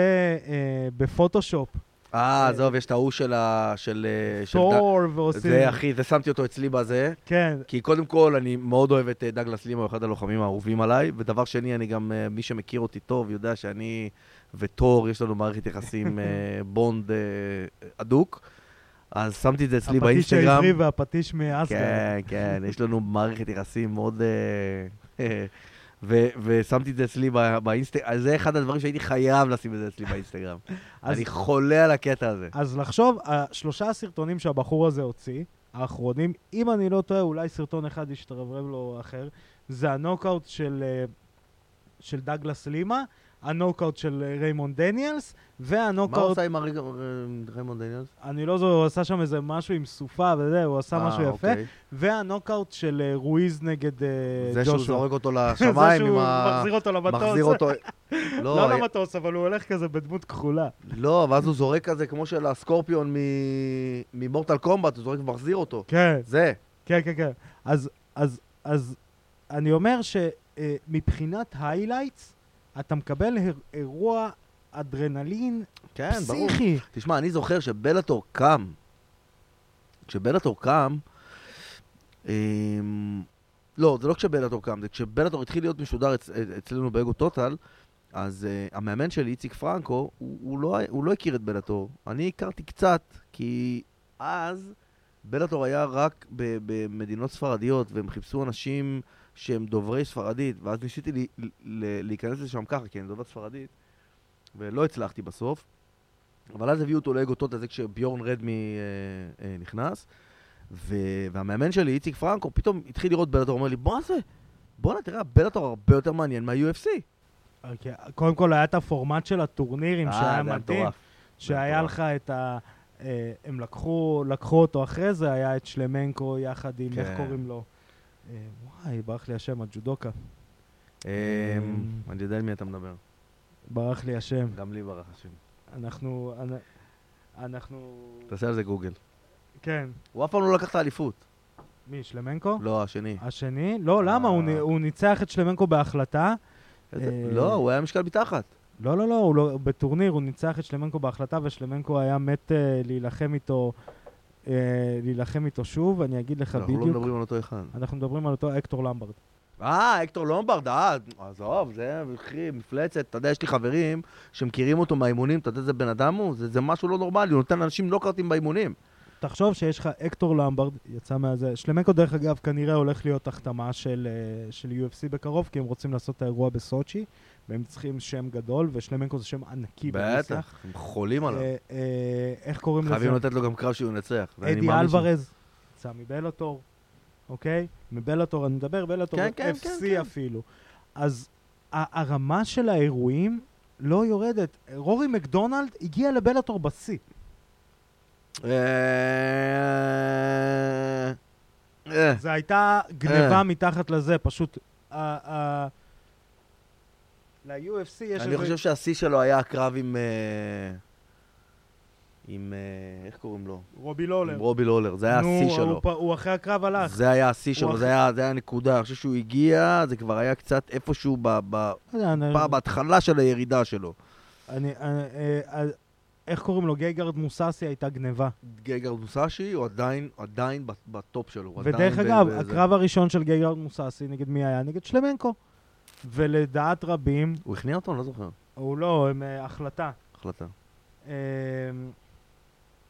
אה, בפוטושופ אה, עזוב, יש את ההוא של ה... של... תור ועושים... זה, אחי, זה שמתי אותו אצלי בזה. כן, כי קודם כל, אני מאוד אוהב את דגלס לימה, הוא אחד הלוחמים האהובים עליי, ודבר שני, אני גם, מי שמכיר אותי טוב, יודע שאני ותור, יש לנו מערכת יחסים בונד הדוק. אז שמתי את זה אצלי הפטיש באינסטגרם. העברי והפטיש מאסגרד. כן, כן, יש לנו מערכת יחסים מאוד... אה, אה, ו- ושמתי את זה אצלי באינסטגרם, זה אחד הדברים שהייתי חייב לשים את זה אצלי באינסטגרם. אז- אני חולה על הקטע הזה. אז לחשוב, השלושה הסרטונים שהבחור הזה הוציא, האחרונים. אם אני לא טועה, אולי סרטון אחד ישתרברב לו אחר. זה הנוקאוט של, אה, של דגלס לימה, הנוקאוט של אה, ריימונד דניאלס, מה הוא והנוקאוט... עשה עם הריג- ריימונד דניאלס? אני לא זוכר, הוא עשה שם איזה משהו עם סופה וזה, הוא עשה אה, משהו יפה. אוקיי. והנוקאוט של אה, רואיז נגד אה, זה. שהוא זורק אותו זה לשמיים עם שהוא ה... מחזיר אותו למטוס. מחזיר אותו... לא לא, למטוס, אבל הוא הולך כזה בדמות כחולה. לא, ואז הוא זורק כזה כמו של הסקורפיון ממורטל קומבט, הוא זורק ומחזיר אותו. כן, זה. כן, כן, כן. אז, אז, אז אני אומר שמבחינת highlights, אתה מקבל אירוע אדרנלין כן, ברור. פסיכי. תשמע, אני זוכר שבלאטור קם, כשבלאטור קם, אמ, לא, זה לא כשבלאטור קם, זה כשבלאטור התחיל להיות משודר אצ, אצלנו באגו טוטל, אז אה, המאמן שלי, איציק פרנקו, הוא, הוא, לא, הוא לא הכיר את בלאטור. אני הכרתי קצת, כי אז בלאטור היה רק במדינות ספרדיות, והם חיפשו אנשים שהם דוברי ספרדית, ואז ניסיתי לי, ל, להיכנס לשם ככה, כי אני דובר ספרדית, ולא הצלחתי בסוף. אבל אז הביאו אותו לאגו טוטה, זה כשביורן רדמי אה, אה, נכנס, ו... והמאמן שלי, איציק פרנקו, פתאום התחיל לראות בלאטור, אומר לי, בוא זה, בואנה, תראה, בלאטור הרבה יותר מעניין מה-UFC. אוקיי, קודם כל היה את הפורמט של הטורנירים אה, שהיה מדהים. שהיה. לך את ה... אה, הם לקחו, לקחו אותו אחרי זה, היה את שלמנקו יחד עם, איך כן. קוראים לו? אה, וואי, ברח לי השם, הג'ודוקה. אמ, אני יודע על מי אתה מדבר. ברח לי השם. גם לי ברח השם. אנחנו... אנ- אנחנו... תעשה על זה גוגל. כן. הוא אף פעם לא לקח את האליפות. מי, שלמנקו? לא, השני. השני? לא, למה? הוא אה. ניצח את שלמנקו בהחלטה. אה, לא, הוא היה משקל מתחת. לא, לא, לא, לא, בטורניר הוא ניצח את שלמנקו בהחלטה, ושלמנקו היה מת אה, להילחם איתו, אה, להילחם איתו שוב, אני אגיד לך אנחנו לא בדיוק. מדברים על אותו אחד. אנחנו מדברים על אותו אקטור למברד. אה, אקטור לומברד, אה, עזוב, זה אחי, מפלצת. אתה יודע, יש לי חברים שמכירים אותו מהאימונים, אתה יודע איזה בן אדם הוא? זה, זה משהו לא נורמלי, הוא נותן לאנשים נוקארטים באימונים. תחשוב שיש לך אקטור למברד, יצא מהזה. שלמנקו, דרך אגב, כנראה הולך להיות החתמה של, אה, של UFC בקרוב, כי הם רוצים לעשות את האירוע בסוצ'י, והם צריכים שם גדול, ושלמנקו זה שם ענקי במשחק. בטח, הם חולים עליו. אה, אה, איך קוראים לזה? חייבים לתת לו גם קרב שהוא ינצח. אדי אלוורז, יצא מבלאטור, אוקיי? מבלאטור, אני מדבר בלאטור, כן, כן, FC כן, כן. אפילו. אז הרמה של האירועים לא יורדת. רורי מקדונלד הגיע לבלאטור בשיא. אה, אה, זה הייתה גניבה. מתחת לזה, פשוט... ל-UFC יש אני חושב שהשיא שלו היה הקרב עם... אה, עם... אה, איך קוראים לו? רובי לולר. עם רובי לולר, זה היה השיא שלו. הוא אחרי הקרב הלך. זה היה השיא שלו, זה היה זה היה הנקודה. אני חושב שהוא הגיע, זה כבר היה קצת איפשהו ב- ב- לא יודע, אני- ב- בהתחלה של הירידה שלו. אני- אני- אה, איך קוראים לו? גייגרד מוססי הייתה גניבה. גגארד מוסאסי הוא עדיין, עדיין ב top שלו. ודרך אגב. הקרב הראשון של גגארד מוסאסי נגד מי היה? נגד שלמנקו. ולדעת רבים, הוא הכניע אותו? אני לא זוכר. הוא לא, הם אה, החלטה. החלטה. אה,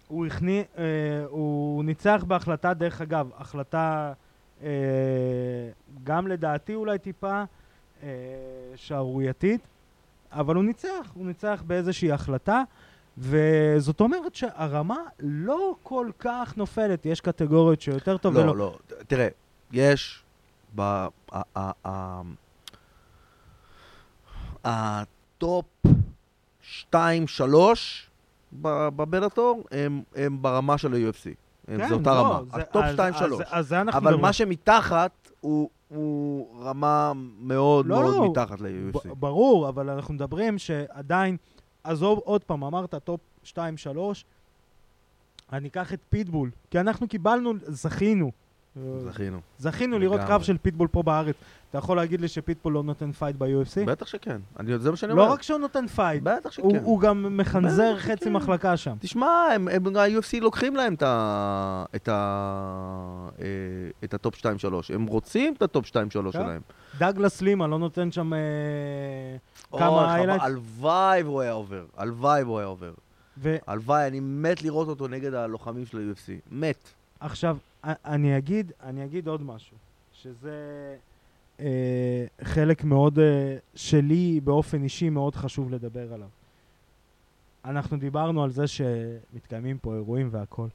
הוא הכניע, אה, הוא ניצח בהחלטה, דרך אגב, החלטה אה, גם לדעתי אולי טיפה אה, שערורייתית, אבל הוא ניצח, הוא ניצח באיזושהי החלטה, וזאת אומרת שהרמה לא כל כך נופלת, יש קטגוריות שיותר טוב ולא. לא, לא. תראה, יש ב... ה- ה- ה- ה top 2-3 בבלאטור הם הם ברמה של ה-UFC. הם- זה אותה לא, רמה. זה- ה top אז- 2-3. אז- אז זה אנחנו אבל. מה שמתחת הוא- הוא רמה מאוד לא, מאוד לא. מתחת ל-UFC. ברור, אבל אנחנו מדברים שעדיין, עזוב עוד פעם, אמרת top 2-3, אני אקח את פיטבול, כי אנחנו קיבלנו, זכינו. זכינו. זכינו לראות. קרב של פיטבול פה בארץ. אתה יכול להגיד לי שפיטבול לא נותן fight ב-UFC? בטח שכן. אני- זה מה שאני אומר. לא רק שהוא נותן fight, בטח הוא- שכן. הוא גם מחנזר חצי שכן. מחלקה שם. תשמע, ה-UFC לוקחים להם את, ה, את, ה, אה, את ה top 2-3. הם רוצים את ה top 2-3 כן. שלהם. דאגלס לימה לא נותן שם... אה, כמה highlights? הלוואי והוא היה עובר. הלוואי והוא היה עובר. הלוואי, אני מת לראות אותו נגד הלוחמים של ה-UFC. מת. עכשיו, אני אגיד, אני אגיד עוד משהו, שזה אה, חלק מאוד, אה, שלי באופן אישי מאוד חשוב לדבר עליו. אנחנו דיברנו על זה שמתקיימים פה אירועים והכל.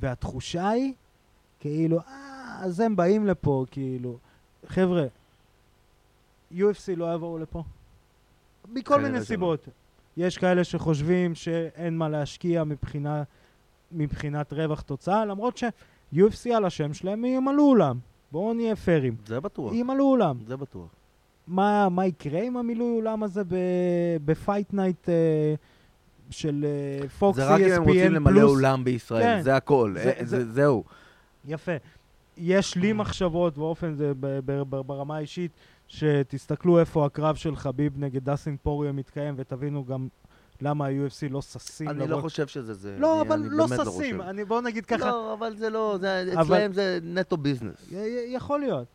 והתחושה היא, כאילו, אה, אז הם באים לפה, כאילו, חבר'ה, UFC לא יבואו לפה. מכל כנראה מיני שלא. סיבות. יש כאלה שחושבים שאין מה להשקיע מבחינה, מבחינת רווח תוצאה, למרות ש-UFC על השם שלהם ימלאו אולם. בואו נהיה פיירים. זה בטוח. ימלאו אולם. זה בטוח. מה, מה יקרה עם המילוי אולם הזה ב Fight Night אה, של אה, פוקס זה רק אם הם רוצים ESPN למלא פלוס? אולם בישראל, כן. זה הכל. זה- אה, זה- זה- זהו. יפה. יש לי מחשבות באופן זה ב- ב- ב- ברמה האישית, שתסתכלו איפה הקרב של חביב נגד דסין פוריו מתקיים ותבינו גם למה ה-UFC לא ששים. אני לא חושב שזה זה. לא, אבל לא באמת ששים. אני, בוא נגיד ככה, לא, אבל זה לא, אצלהם זה נטו ביזנס. יכול להיות.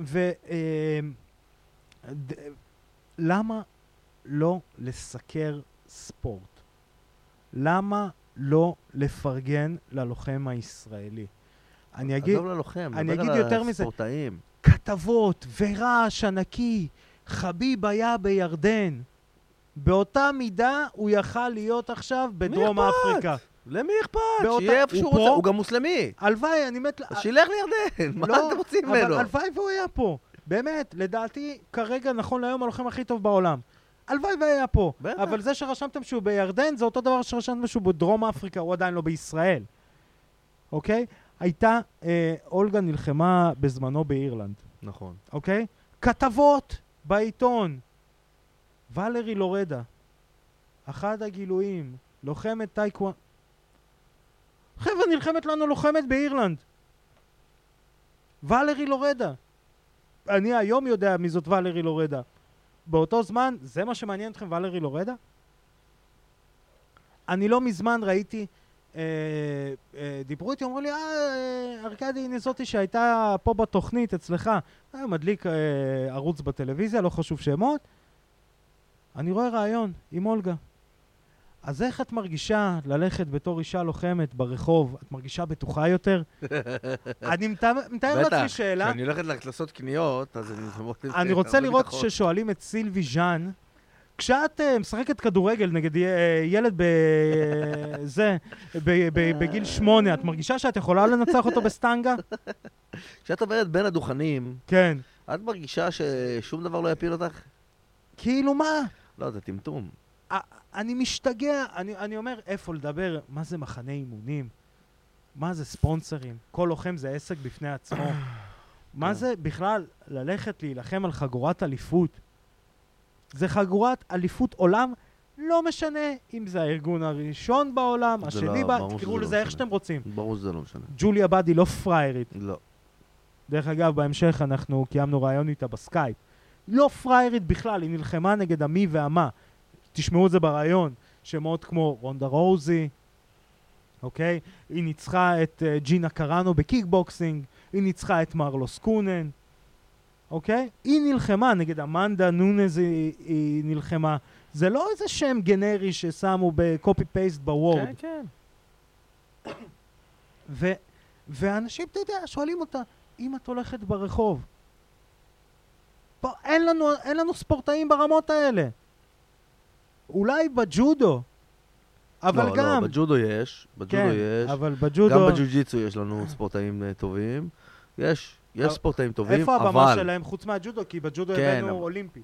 ו... אה, ד- למה לא לסקר ספורט? למה לא לפרגן ללוחם הישראלי? אני אגיד, עזוב ללוחם, אני אגיד יותר מזה. כתבות ורעש ענקי, חביב היה בירדן. באותה מידה הוא יכל להיות עכשיו בדרום אכפת? אפריקה. למי אכפת? באותה- שיהיה איפה הוא שהוא? רוצה, הוא גם מוסלמי. הלוואי, אני מת... אז שילך לירדן, מה לא, אתם רוצים אבל ממנו? הלוואי והוא היה פה. באמת, לדעתי, כרגע, נכון להיום, הלוחם הכי טוב בעולם. הלוואי והיה פה. בטח. אבל זה שרשמתם שהוא בירדן, זה אותו דבר שרשמתם שהוא בדרום אפריקה, הוא עדיין לא בישראל. אוקיי? הייתה, אה, אולגה נלחמה בזמנו באירלנד, נכון. אוקיי? כתבות בעיתון. ולרי לורדה, אחד הגילויים, לוחמת טייקוואן... חבר'ה, נלחמת לנו לוחמת באירלנד. ולרי לורדה. אני היום יודע מי זאת ולרי לורדה. באותו זמן, זה מה שמעניין אתכם, ולרי לורדה? אני לא מזמן ראיתי, אה, אה, דיברו איתי, אמרו לי, אה, אה, ארכדי, הנה זאתי שהייתה פה בתוכנית אצלך. אה, מדליק אה, ערוץ בטלוויזיה, לא חשוב שמות. אני רואה ראיון עם אולגה. אז איך את מרגישה ללכת בתור אישה לוחמת ברחוב? את מרגישה בטוחה יותר? אני מתאר לעצמי שאלה. כשאני הולכת לעשות קניות, אז אני... אני רוצה לראות. ששואלים את סילבי ז'אן, כשאת uh, משחקת כדורגל נגד uh, ילד בזה, בגיל שמונה, את מרגישה שאת יכולה לנצח אותו בסטנגה? כשאת עוברת בין הדוכנים, כן. את מרגישה ששום דבר לא יפיל אותך? כאילו מה? לא, זה טמטום. אני משתגע, אני, אני אומר, איפה לדבר? מה זה מחנה אימונים? מה זה ספונסרים? כל לוחם זה עסק בפני עצמו. מה כן. זה בכלל ללכת להילחם על חגורת אליפות? זה חגורת אליפות עולם, לא משנה אם זה הארגון הראשון בעולם, השני לא- ברור תקראו שזה לא לזה איך. שאתם רוצים. ברור שזה לא משנה. ג'וליה באד היא לא פריירית. לא. דרך אגב, בהמשך אנחנו קיימנו ראיון איתה בסקייפ. לא פריירית בכלל, היא נלחמה נגד המי והמה. תשמעו את זה בראיון. שמות כמו רונדה רוזי, אוקיי? היא ניצחה את uh, ג'ינה קראנו בקיקבוקסינג, היא ניצחה את מרלוס קונן, אוקיי? היא נלחמה נגד אמנדה נונז, היא, היא נלחמה. זה לא איזה שם גנרי ששמו ב copy paste ב Word. כן, כן. ו- ואנשים, אתה יודע, שואלים אותה, אם את הולכת ברחוב, פה אין לנו, אין לנו ספורטאים ברמות האלה. אולי בג'ודו, אבל לא, גם... לא, בג'ודו יש, בג'ודו כן, יש. אבל גם בג'ודו... בג'ו-ג'יצו יש לנו ספורטאים אה, טובים. יש, יש אבל- ספורטאים טובים, איפה הבמה אבל... שלהם חוץ מהג'ודו? כי בג'ודו כן, הבאנו אבל- אולימפי.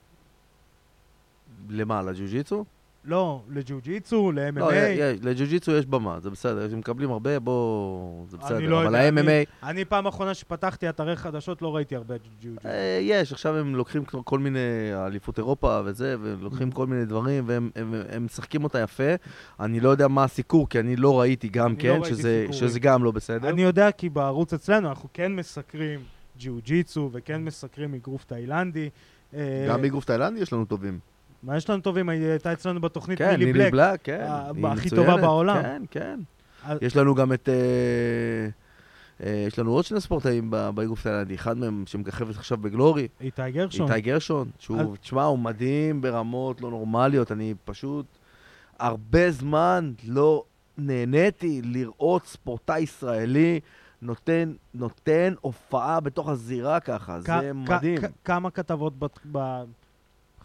למה, לג'ו-ג'יצו? לא, לג'ו-ג'יצו, לא, ל-MMA. יש- לג'ו-ג'יצו יש במה, זה בסדר, הם מקבלים הרבה, בוא... זה אני בסדר. לא אבל יודע, אני- ה-MMA, אני פעם אחרונה שפתחתי אתרי חדשות לא ראיתי הרבה ג'ו-ג'יצו. אה, יש, עכשיו הם לוקחים כל- כל מיני אליפות אירופה וזה, Mm-hmm. ולוקחים כל מיני דברים, והם הם- הם משחקים אותה יפה. אני לא יודע מה הסיקור, כי אני לא ראיתי גם לא כן, ראיתי שזה-. שזה גם לא בסדר. אני יודע כי בערוץ אצלנו אנחנו כן מסקרים ג'יו-ג'יצו וכן מסקרים אגרוף תאילנדי. אה, גם באגרוף תאילנדי יש לנו טובים. מה יש לנו טובים? היא הייתה אצלנו בתוכנית כן, מילי בלק. בלק, כן. ה- היא הכי מצוינת. טובה בעולם. כן, כן. אז- יש לנו גם את... אה, אה, יש לנו עוד שני ספורטאים ב- באגרוף תאילנדי, אחד מהם שמככבת עכשיו בגלורי, איתי גרשון. איתי גרשון, שהוא, אז- תשמע, הוא מדהים ברמות לא נורמליות, אני פשוט הרבה זמן לא נהניתי לראות ספורטאי ישראלי נותן, נותן הופעה בתוך הזירה ככה, זה מדהים. כמה כתבות בת-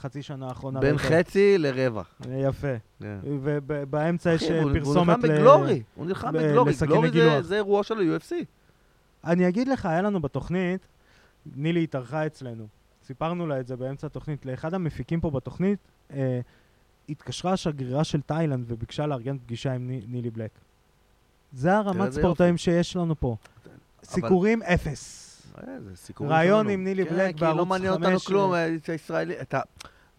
בחצי שנה האחרונה. בין ראית? חצי לרבע. יפה. כן. ובאמצע יש הוא- הוא פרסומת נלחם ל... בגלורי, הוא נלחם ב- בגלורי. גלורי זה- אירוע של ה-UFC. אני אגיד לך, היה לנו בתוכנית, נילי התארחה אצלנו, סיפרנו לה את זה באמצע התוכנית, לאחד המפיקים פה בתוכנית, אה, התקשרה השגרירה של תאילנד וביקשה לארגן פגישה עם ני, נילי בלק. זה הרמת ספורטאים שיש לנו פה. סיקורים אפס. אה, סיכום רעיון. עם נילי כן, בלק כי לא בערוץ מעניין אותנו חמש, כלום, אה, אה, את הישראלי. אתה...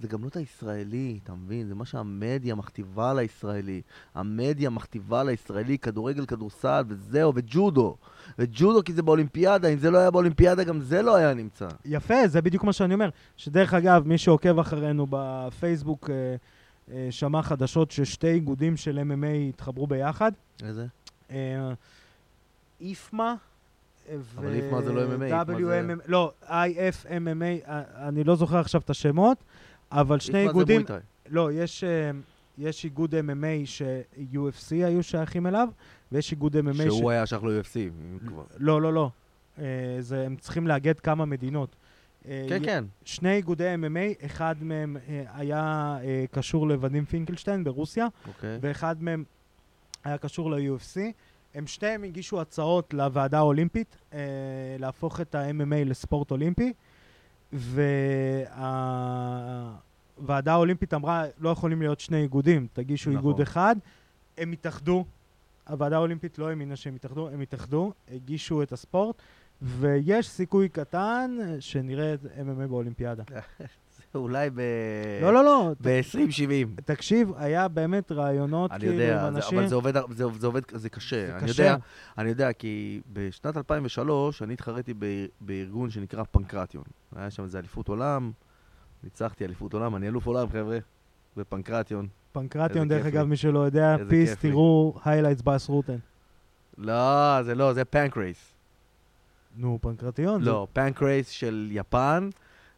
זה גם לא את הישראלי, אתה מבין? זה מה שהמדיה מכתיבה לישראלי. המדיה מכתיבה לישראלי כדורגל, כדורסל, וזהו, וג'ודו. וג'ודו כי זה באולימפיאדה, אם זה לא היה באולימפיאדה, גם זה לא היה נמצא. יפה, זה בדיוק מה שאני אומר. שדרך אגב, מי שעוקב אחרינו בפייסבוק אה, אה, שמע חדשות ששתי איגודים של MMA התחברו ביחד. איזה? אה, איפמה. אבל איפמה זה לא MMA, WMM, לא, IFMMA, אה, אני לא זוכר עכשיו את השמות, אבל שני איפמה זה איגודים, מויטאי. לא, יש, אה, יש איגוד MMA ש-UFC היו שייכים אליו, ויש איגוד MMA ש... שהוא היה שייך ל-UFC, אם כבר. לא, לא, לא. אה, זה, הם צריכים לאגד כמה מדינות. אה, כן, י- כן. שני איגודי MMA, אחד מהם אה, היה אה, קשור לוודים פינקלשטיין ברוסיה, אוקיי. ואחד מהם היה קשור ל-UFC. הם שניהם הגישו הצעות לוועדה האולימפית אה, להפוך את ה-MMA לספורט אולימפי, והוועדה האולימפית אמרה, לא יכולים להיות שני איגודים, תגישו נכון. איגוד אחד. הם התאחדו, הוועדה האולימפית לא האמינה שהם התאחדו, הם התאחדו, הגישו את הספורט, ויש סיכוי קטן שנראה את MMA באולימפיאדה. זה אולי ב... לא, לא, לא, ת- ב-2070. תקשיב, היה באמת רעיונות אני כאילו יודע, עם זה- אנשים. אבל זה עובד, זה, זה עובד, זה קשה. זה אני קשה. יודע, אני יודע, כי בשנת 2003 אני התחרתי בארגון שנקרא פנקרטיון. היה שם איזה אליפות עולם, ניצחתי אליפות עולם, אני אלוף עולם, חבר'ה, בפנקרטיון. פנקרטיון, דרך אגב. מי שלא יודע, פיס. תראו highlights באס רוטן. לא, זה לא, זה פנקרייס. נו, פנקרטיון. זה- לא, פנקרייס של יפן,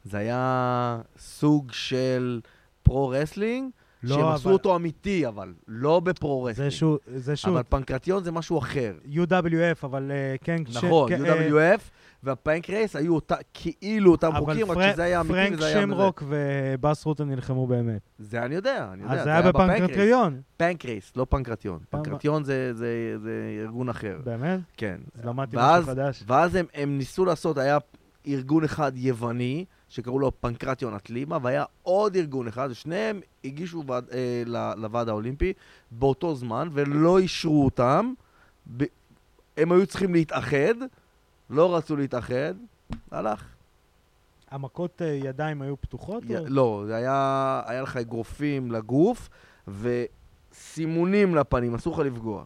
זה היה סוג של pro-wrestling, לא, שהם אבל- עשו אותו אמיתי, אבל לא ב pro-wrestling. זה שוב, זה שוב, אבל פנקרטיון זה משהו אחר. UWF, אבל אה, כן, נכון, אה, UWF והפנקרייס היו אותה, כאילו אותם אבל חוקים, רק שזה היה אמיתי פרנק וזה היה... שמרוק ובאס רוטן נלחמו באמת. זה אני יודע, אני יודע. אז זה היה בפנקרטיון. פנקרייס, לא פנקרטיון. פנקרטיון זה- זה זה ארגון אחר. באמת? כן. אז למדתי משהו חדש. ואז הם, הם ניסו לעשות, היה ארגון אחד יווני, שקראו לו פנקרטיון אטלימה, והיה עוד ארגון אחד, ושניהם הגישו ועד, אה, ל- לוועד האולימפי באותו זמן, ולא אישרו אותם. ב, הם היו צריכים להתאחד, לא רצו להתאחד, הלך. המכות אה, ידיים היו פתוחות? י- או- לא, זה היה, היה לך אגרופים לגוף, וסימונים לפנים, אסור לך לפגוע.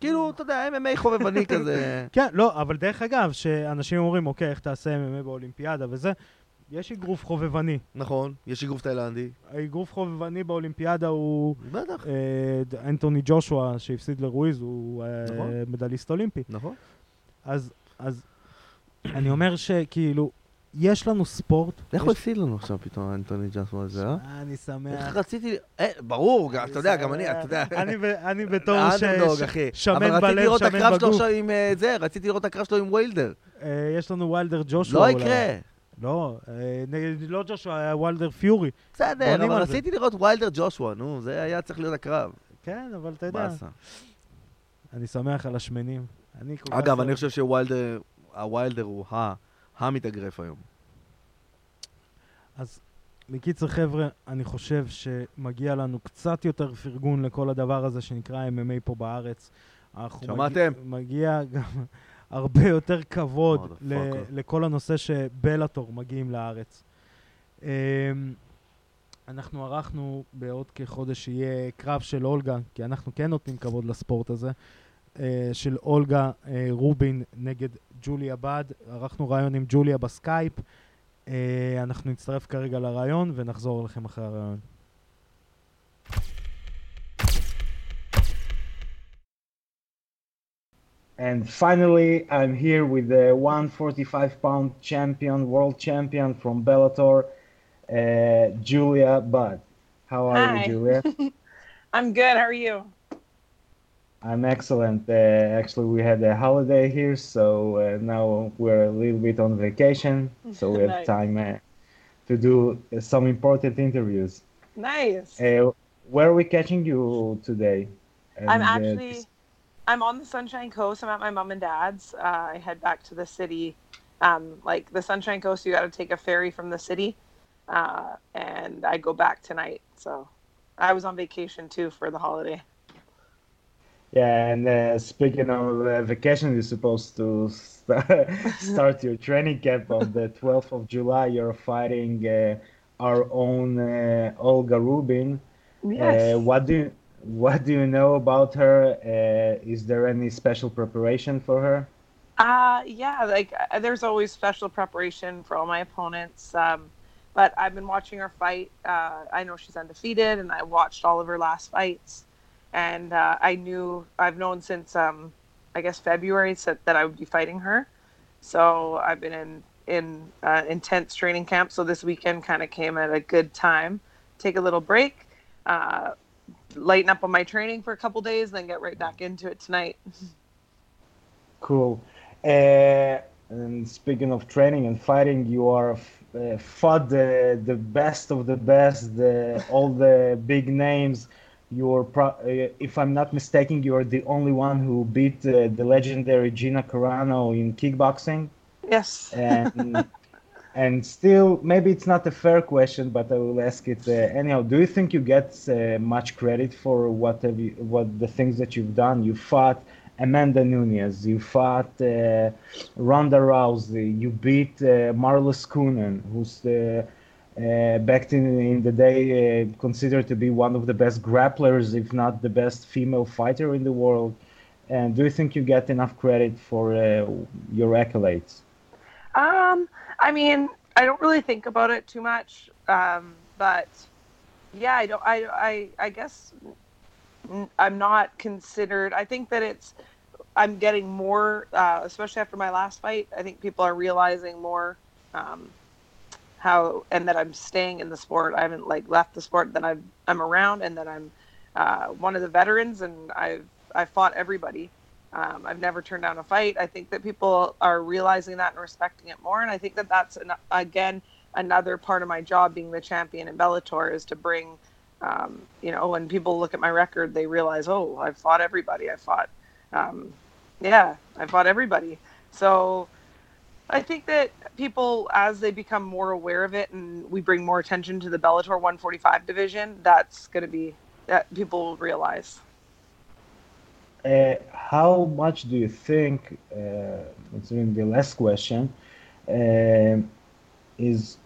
כאילו, אתה יודע, MMA חובבני כזה. כן, לא, אבל דרך אגב, שאנשים אומרים, אוקיי, איך תעשה MMA באולימפיאדה וזה, יש אגרוף חובבני. נכון, יש אגרוף תאילנדי. האגרוף חובבני באולימפיאדה הוא בטח. אה, אנטוני ג'ושוע, שהפסיד לרואיז, הוא אה, נכון. מדליסט אולימפי. נכון. אז, אז אני אומר שכאילו, יש לנו ספורט. איך הוא הפסיד לנו עכשיו פתאום, אנטוני ג'ושוע הזה, אה? אני איך שמח. רציתי... אה, ברור, אתה יודע, גם אני, אתה יודע. אני בתור ש- אנדרדוג, ש- אחי. שמן אבל רציתי בלב, לראות את שמן הקרב שלו בגוף. עכשיו עם אה, זה, רציתי לראות את הקרב שלו עם ויילדר. אה, יש לנו ויילדר ג'ושוע. לא. יקרה. לא, לא ג'ושוע, היה ויילדר פיורי. בסדר, אבל על זה. רציתי לראות ויילדר ג'ושוע, נו, זה היה צריך להיות הקרב. כן, אבל אתה יודע. אני שמח על השמנים. אגב. אני חושב שוויילדר, הוויילדר הוא ה- המתאגרף היום. אז בקיצר, חבר'ה, אני חושב שמגיע לנו קצת יותר פרגון לכל הדבר הזה שנקרא MMA פה בארץ. שמעתם? מגיע, מגיע גם הרבה יותר כבוד ל. לכל הנושא שבלאטור מגיעים לארץ. אמ, אנחנו ערכנו בעוד כחודש יהיה קרב של אולגה, כי אנחנו כן נותנים כבוד לספורט הזה, של אולגה אה, רובין נגד ג'וליה בד. ערכנו ראיון עם ג'וליה בסקייפ. אה, אנחנו נצטרף כרגע לראיון ונחזור אליכם אחרי הראיון. And finally, I'm here with the 145 pound champion, world champion from Bellator, uh, Julia Budd. How are Hi. you, Julia? I'm good. How are you? I'm excellent. Uh, actually, we had a holiday here, so uh, now we're a little bit on vacation, so we have Nice. time uh, to do uh, some important interviews. Nice. Uh, where are we catching you today? I'm And, uh, actually, I'm on the Sunshine Coast. I'm at my mom and dad's. Uh, I head back to the city. Um, like the Sunshine Coast, you got to take a ferry from the city, uh, and I go back tonight. So, I was on vacation too for the holiday. Yeah, and uh, speaking of uh, vacation, you're supposed to st- start your training camp on the 12th of July. You're fighting uh, our own uh, Olga Rubin. Yes. Uh, what do you, what do you know about her? Uh, is there any special preparation for her? Uh, yeah, like uh, there's always special preparation for all my opponents. Um, but I've been watching her fight. Uh, I know she's undefeated, and I watched all of her last fights. And uh, I knew I've known since um, I guess February that, that I would be fighting her. So I've been in in uh, intense training camp. So this weekend kind of came at a good time. Take a little break, uh, lighten up on my training for a couple days, then get right back into it tonight. Cool. Uh, and speaking of training and fighting, you are uh, fought the the best of the best, the all the big names. You're, pro- uh, if I'm not mistaken, you're the only one who beat uh, the legendary Gina Carano in kickboxing. Yes. And and still, maybe it's not a fair question, but I will ask it uh, anyhow. Do you think you get uh, much credit for what have you, what the things that you've done? You fought Amanda Nunez, you fought uh, Ronda Rousey, you beat uh, Marlis Kunin, who's the uh, back in, in the day uh, considered to be one of the best grapplers, if not the best female fighter in the world. And do you think you get enough credit for uh, your accolades? Um, I mean, I don't really think about it too much. Um, but yeah, I don't. I I I guess I'm not considered. I think that it's. I'm getting more, uh, especially after my last fight. I think people are realizing more um, how, and that I'm staying in the sport. I haven't like left the sport. That I'm I'm around, and that I'm uh, one of the veterans, and I've I fought everybody. Um, I've never turned down a fight. I think that people are realizing that and respecting it more. And I think that that's, an, again, another part of my job being the champion in Bellator is to bring, um, you know, when people look at my record, they realize, oh, I've fought everybody. I fought, um, yeah, I fought everybody. So I think that people, as they become more aware of it and we bring more attention to the Bellator 145 division, that's going to be, that people will realize. Uh, how much do you think, uh, the last question, uh, is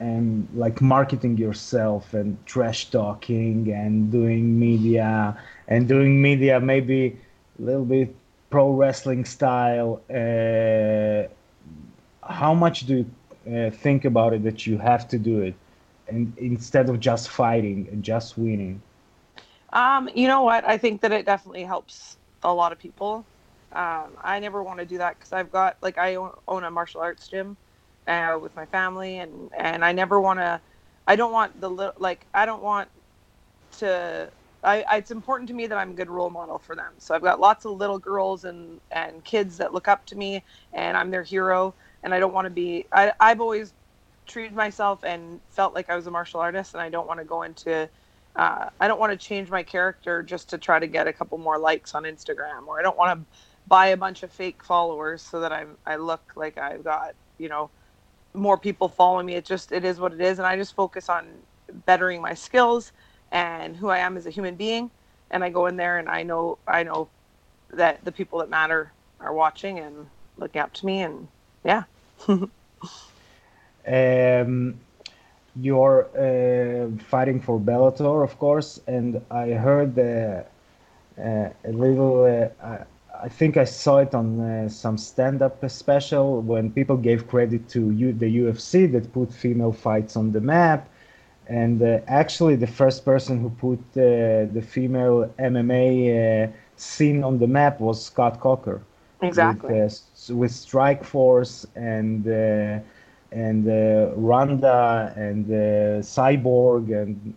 um, like marketing yourself and trash talking and doing media and doing media maybe a little bit pro wrestling style? Uh, how much do you uh, think about it that you have to do it, and instead of just fighting and just winning? Um, you know what? I think that it definitely helps a lot of people. Um, I never want to do that because I've got like I own, a martial arts gym uh, with my family, and and I never want to. I don't want the little like I don't want to. I, it's important to me that I'm a good role model for them. So I've got lots of little girls and and kids that look up to me, and I'm their hero. And I don't want to be. I, I've always treated myself and felt like I was a martial artist, and I don't want to go into uh, I don't want to change my character just to try to get a couple more likes on Instagram, or I don't want to buy a bunch of fake followers so that I'm I look like I've got you know more people following me. It just it is what it is, and I just focus on bettering my skills and who I am as a human being. And I go in there and I know I know that the people that matter are watching and looking up to me, and yeah. um, you're uh, fighting for Bellator, of course, and I heard uh, uh, a little. uh, I, I think I saw it on uh, some stand-up special when people gave credit to U- the UFC that put female fights on the map, and uh, actually the first person who put the female MMA scene on the map was Scott Coker Exactly. with, uh, with Strike Force and uh, and uh, Randa and uh, Cyborg and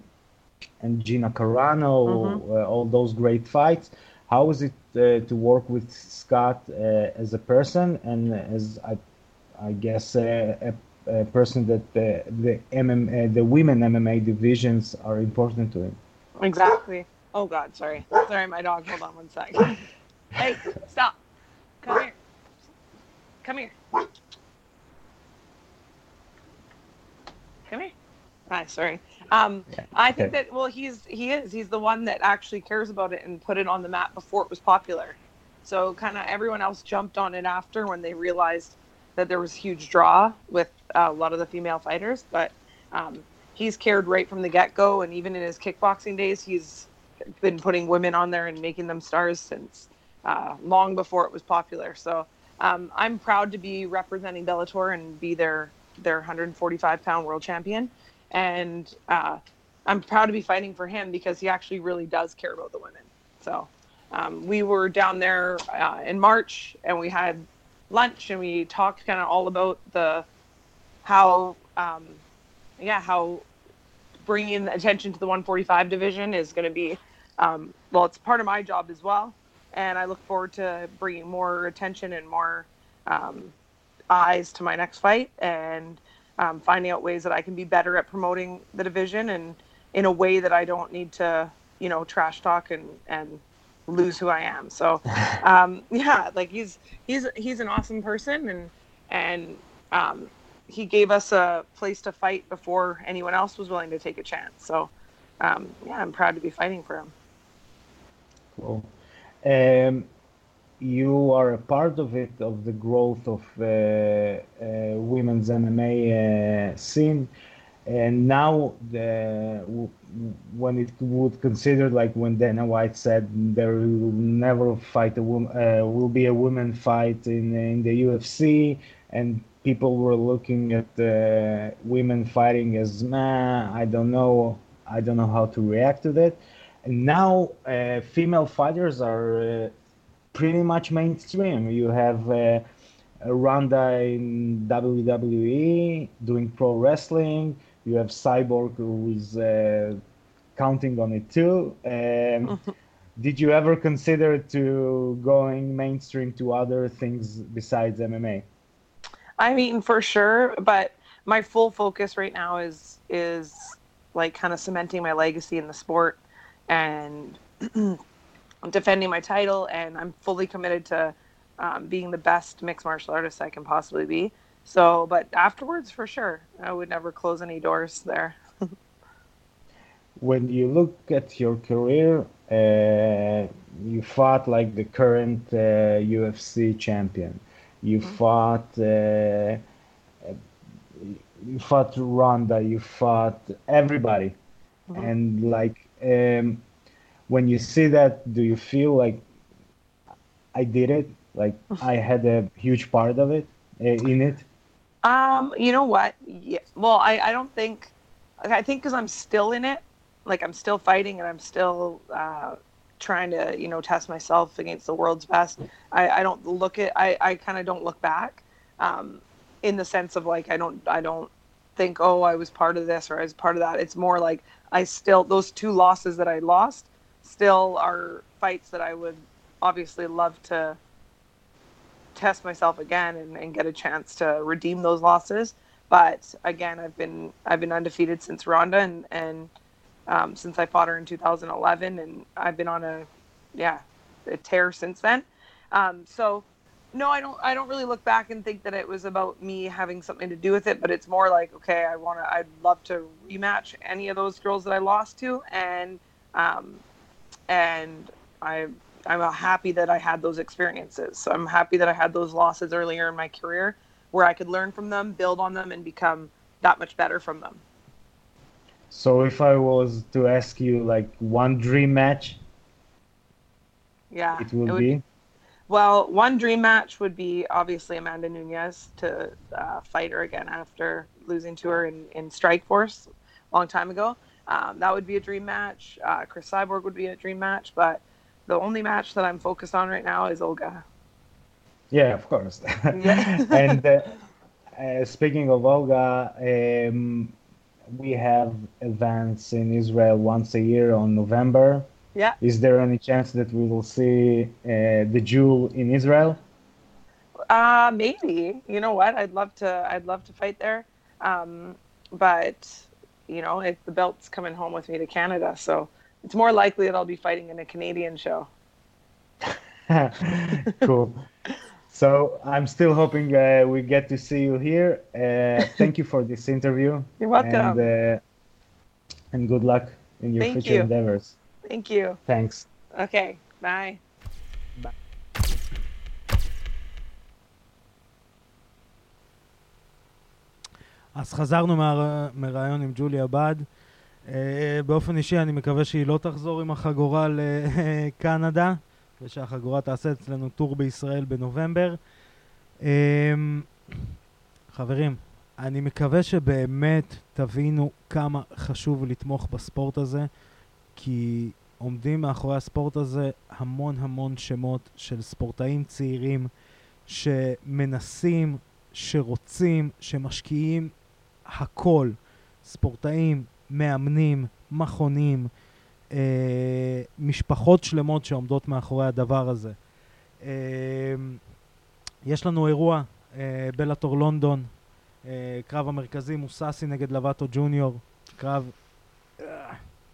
and Gina Carano, Mhm. uh, all those great fights. How is it uh, to work with Scott uh, as a person and as I, I guess uh, a a person that the the MMA, the women MMA divisions are important to him. Exactly. Oh God, sorry. Sorry, my dog. Hold on one sec. hey, stop. Come here. Come here. Come here. Hi, sorry. Um, I think okay. that well, he's he is he's the one that actually cares about it and put it on the map before it was popular. So kind of everyone else jumped on it after when they realized that there was huge draw with uh, a lot of the female fighters. But um, he's cared right from the get go, and even in his kickboxing days, he's been putting women on there and making them stars since uh, long before it was popular. So um, I'm proud to be representing Bellator and be their their 145 pound world champion, and uh, I'm proud to be fighting for him because he actually really does care about the women. So um, we were down there uh, in March and we had lunch and we talked kind of all about the how um, yeah how bringing attention to the 145 division is going to be um, well it's part of my job as well and i look forward to bringing more attention and more um, eyes to my next fight and um, finding out ways that i can be better at promoting the division and in a way that i don't need to you know trash talk and and lose who i am so um, yeah like he's he's he's an awesome person and and um, he gave us a place to fight before anyone else was willing to take a chance. So, um, yeah, I'm proud to be fighting for him. Cool. Um, you are a part of it, of the growth of uh, uh, women's MMA uh, scene, and now the when it would consider like when Dana White said there will never fight a woman, uh, will be a women fight in in the UFC, and people were looking at uh, women fighting as man, I don't know, I don't know how to react to that. And now uh, female fighters are uh, pretty much mainstream. You have uh, Ronda in WWE doing pro wrestling. You have Cyborg who is uh, counting on it too. Um, did you ever consider to going mainstream to other things besides MMA? I mean, for sure, but my full focus right now is is like kind of cementing my legacy in the sport and I'm defending my title, and I'm fully committed to um, being the best mixed martial artist I can possibly be. So, but afterwards, for sure, I would never close any doors there. when you look at your career, uh, you fought like the current uh, UFC champion. You Mhm. fought. Uh, you fought Ronda. You fought everybody, Mhm. and like um, when you see that, do you feel like I did it? Like I had a huge part of it uh, in it. Um, you know what? Yeah. Well, I, I don't think. I think because I'm still in it, like I'm still fighting and I'm still uh, trying to, you know, test myself against the world's best. I, I don't look at. I, I kind of don't look back, um, in the sense of like I don't I don't think oh I was part of this or I was part of that. It's more like I still those two losses that I lost still are fights that I would obviously love to test myself again and, and get a chance to redeem those losses. But again, I've been I've been undefeated since Ronda and and um, since I fought her in 2011, and I've been on a yeah a tear since then. Um, so no, I don't I don't really look back and think that it was about me having something to do with it, but it's more like okay, I want to I'd love to rematch any of those girls that I lost to, and um, and I I'm happy that I had those experiences. So I'm happy that I had those losses earlier in my career where I could learn from them, build on them, and become that much better from them. So if I was to ask you like one dream match, Yeah, it will would- be. Well, one dream match would be obviously Amanda Nunez to uh, fight her again after losing to her in, in Strike Force a long time ago. Um, that would be a dream match. Uh, Chris Cyborg would be a dream match, but the only match that I'm focused on right now is Olga. Yeah, of course. Yeah. and uh, uh, speaking of Olga, um, we have events in Israel once a year on November. Yeah. Is there any chance that we will see uh, the Jewel in Israel? Uh, maybe. You know what? I'd love to. I'd love to fight there. Um, but you know, it, the belt's coming home with me to Canada, so it's more likely that I'll be fighting in a Canadian show. cool. So I'm still hoping uh, we get to see you here. Uh, thank you for this interview. You're welcome. And, uh, and good luck in your Thank future you. endeavors. Thank you. Thanks. Okay, bye. אז חזרנו מה- מראיון עם ג'וליה בד. אה, באופן אישי אני מקווה שהיא לא תחזור עם החגורה לקנדה, ושהחגורה תעשה אצלנו טור בישראל בנובמבר. אה, חברים, אני מקווה שבאמת תבינו כמה חשוב לתמוך בספורט הזה, כי עומדים מאחורי הספורט הזה המון המון שמות של ספורטאים צעירים שמנסים, שרוצים, שמשקיעים הכל. ספורטאים, מאמנים, מכונים, אה, משפחות שלמות שעומדות מאחורי הדבר הזה. אה, יש לנו אירוע, אה, בלאטור לונדון, אה, קרב המרכזי מוססי נגד לבטו ג'וניור, קרב...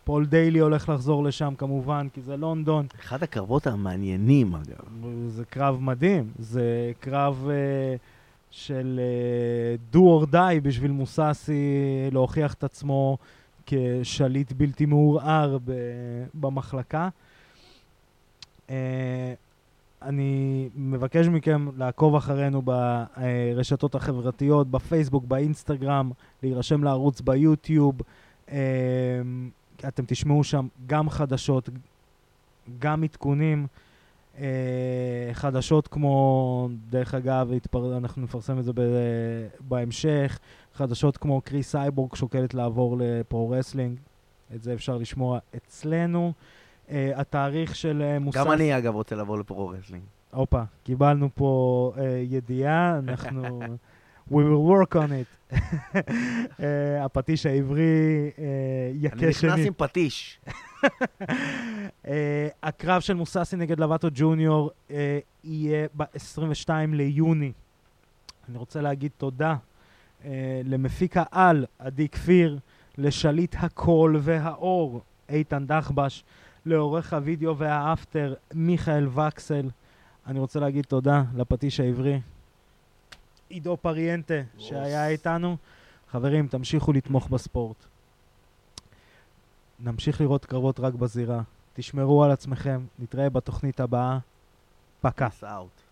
אה, פול דיילי הולך לחזור לשם כמובן, כי זה לונדון. אחד הקרבות המעניינים, אגב. זה קרב מדהים, זה קרב uh, של uh, do or die בשביל מוססי להוכיח את עצמו כשליט בלתי מעורער ב- במחלקה. Uh, אני מבקש מכם לעקוב אחרינו ברשתות החברתיות, בפייסבוק, באינסטגרם, להירשם לערוץ ביוטיוב. Uh, אתם תשמעו שם גם חדשות, גם עדכונים. אה, חדשות כמו, דרך אגב, התפר... אנחנו נפרסם את זה ב... בהמשך, חדשות כמו קריס סייבורג שוקלת לעבור ל pro-wrestling, את זה אפשר לשמוע אצלנו. אה, התאריך של אה, מוסס... גם אני, אגב, רוצה לעבור ל pro-wrestling. הופה, קיבלנו פה אה, ידיעה, אנחנו... We will work on it. אה, הפטיש העברי אה, יכה אני שנית. נכנס עם פטיש. אה, הקרב של מוססי נגד לבטו ג'וניור יהיה ב-22 ליוני. אני רוצה להגיד תודה למפיק העל עדי כפיר, לשליט הקול והאור איתן דחבש, לעורך הוידאו והאפטר מיכאל וקסל. אני רוצה להגיד תודה לפטיש העברי, עידו פריאנטה, שהיה איתנו. חברים, תמשיכו לתמוך בספורט. נמשיך לראות קרבות רק בזירה. תשמרו על עצמכם, נתראה בתוכנית הבאה. פקה. Peace out.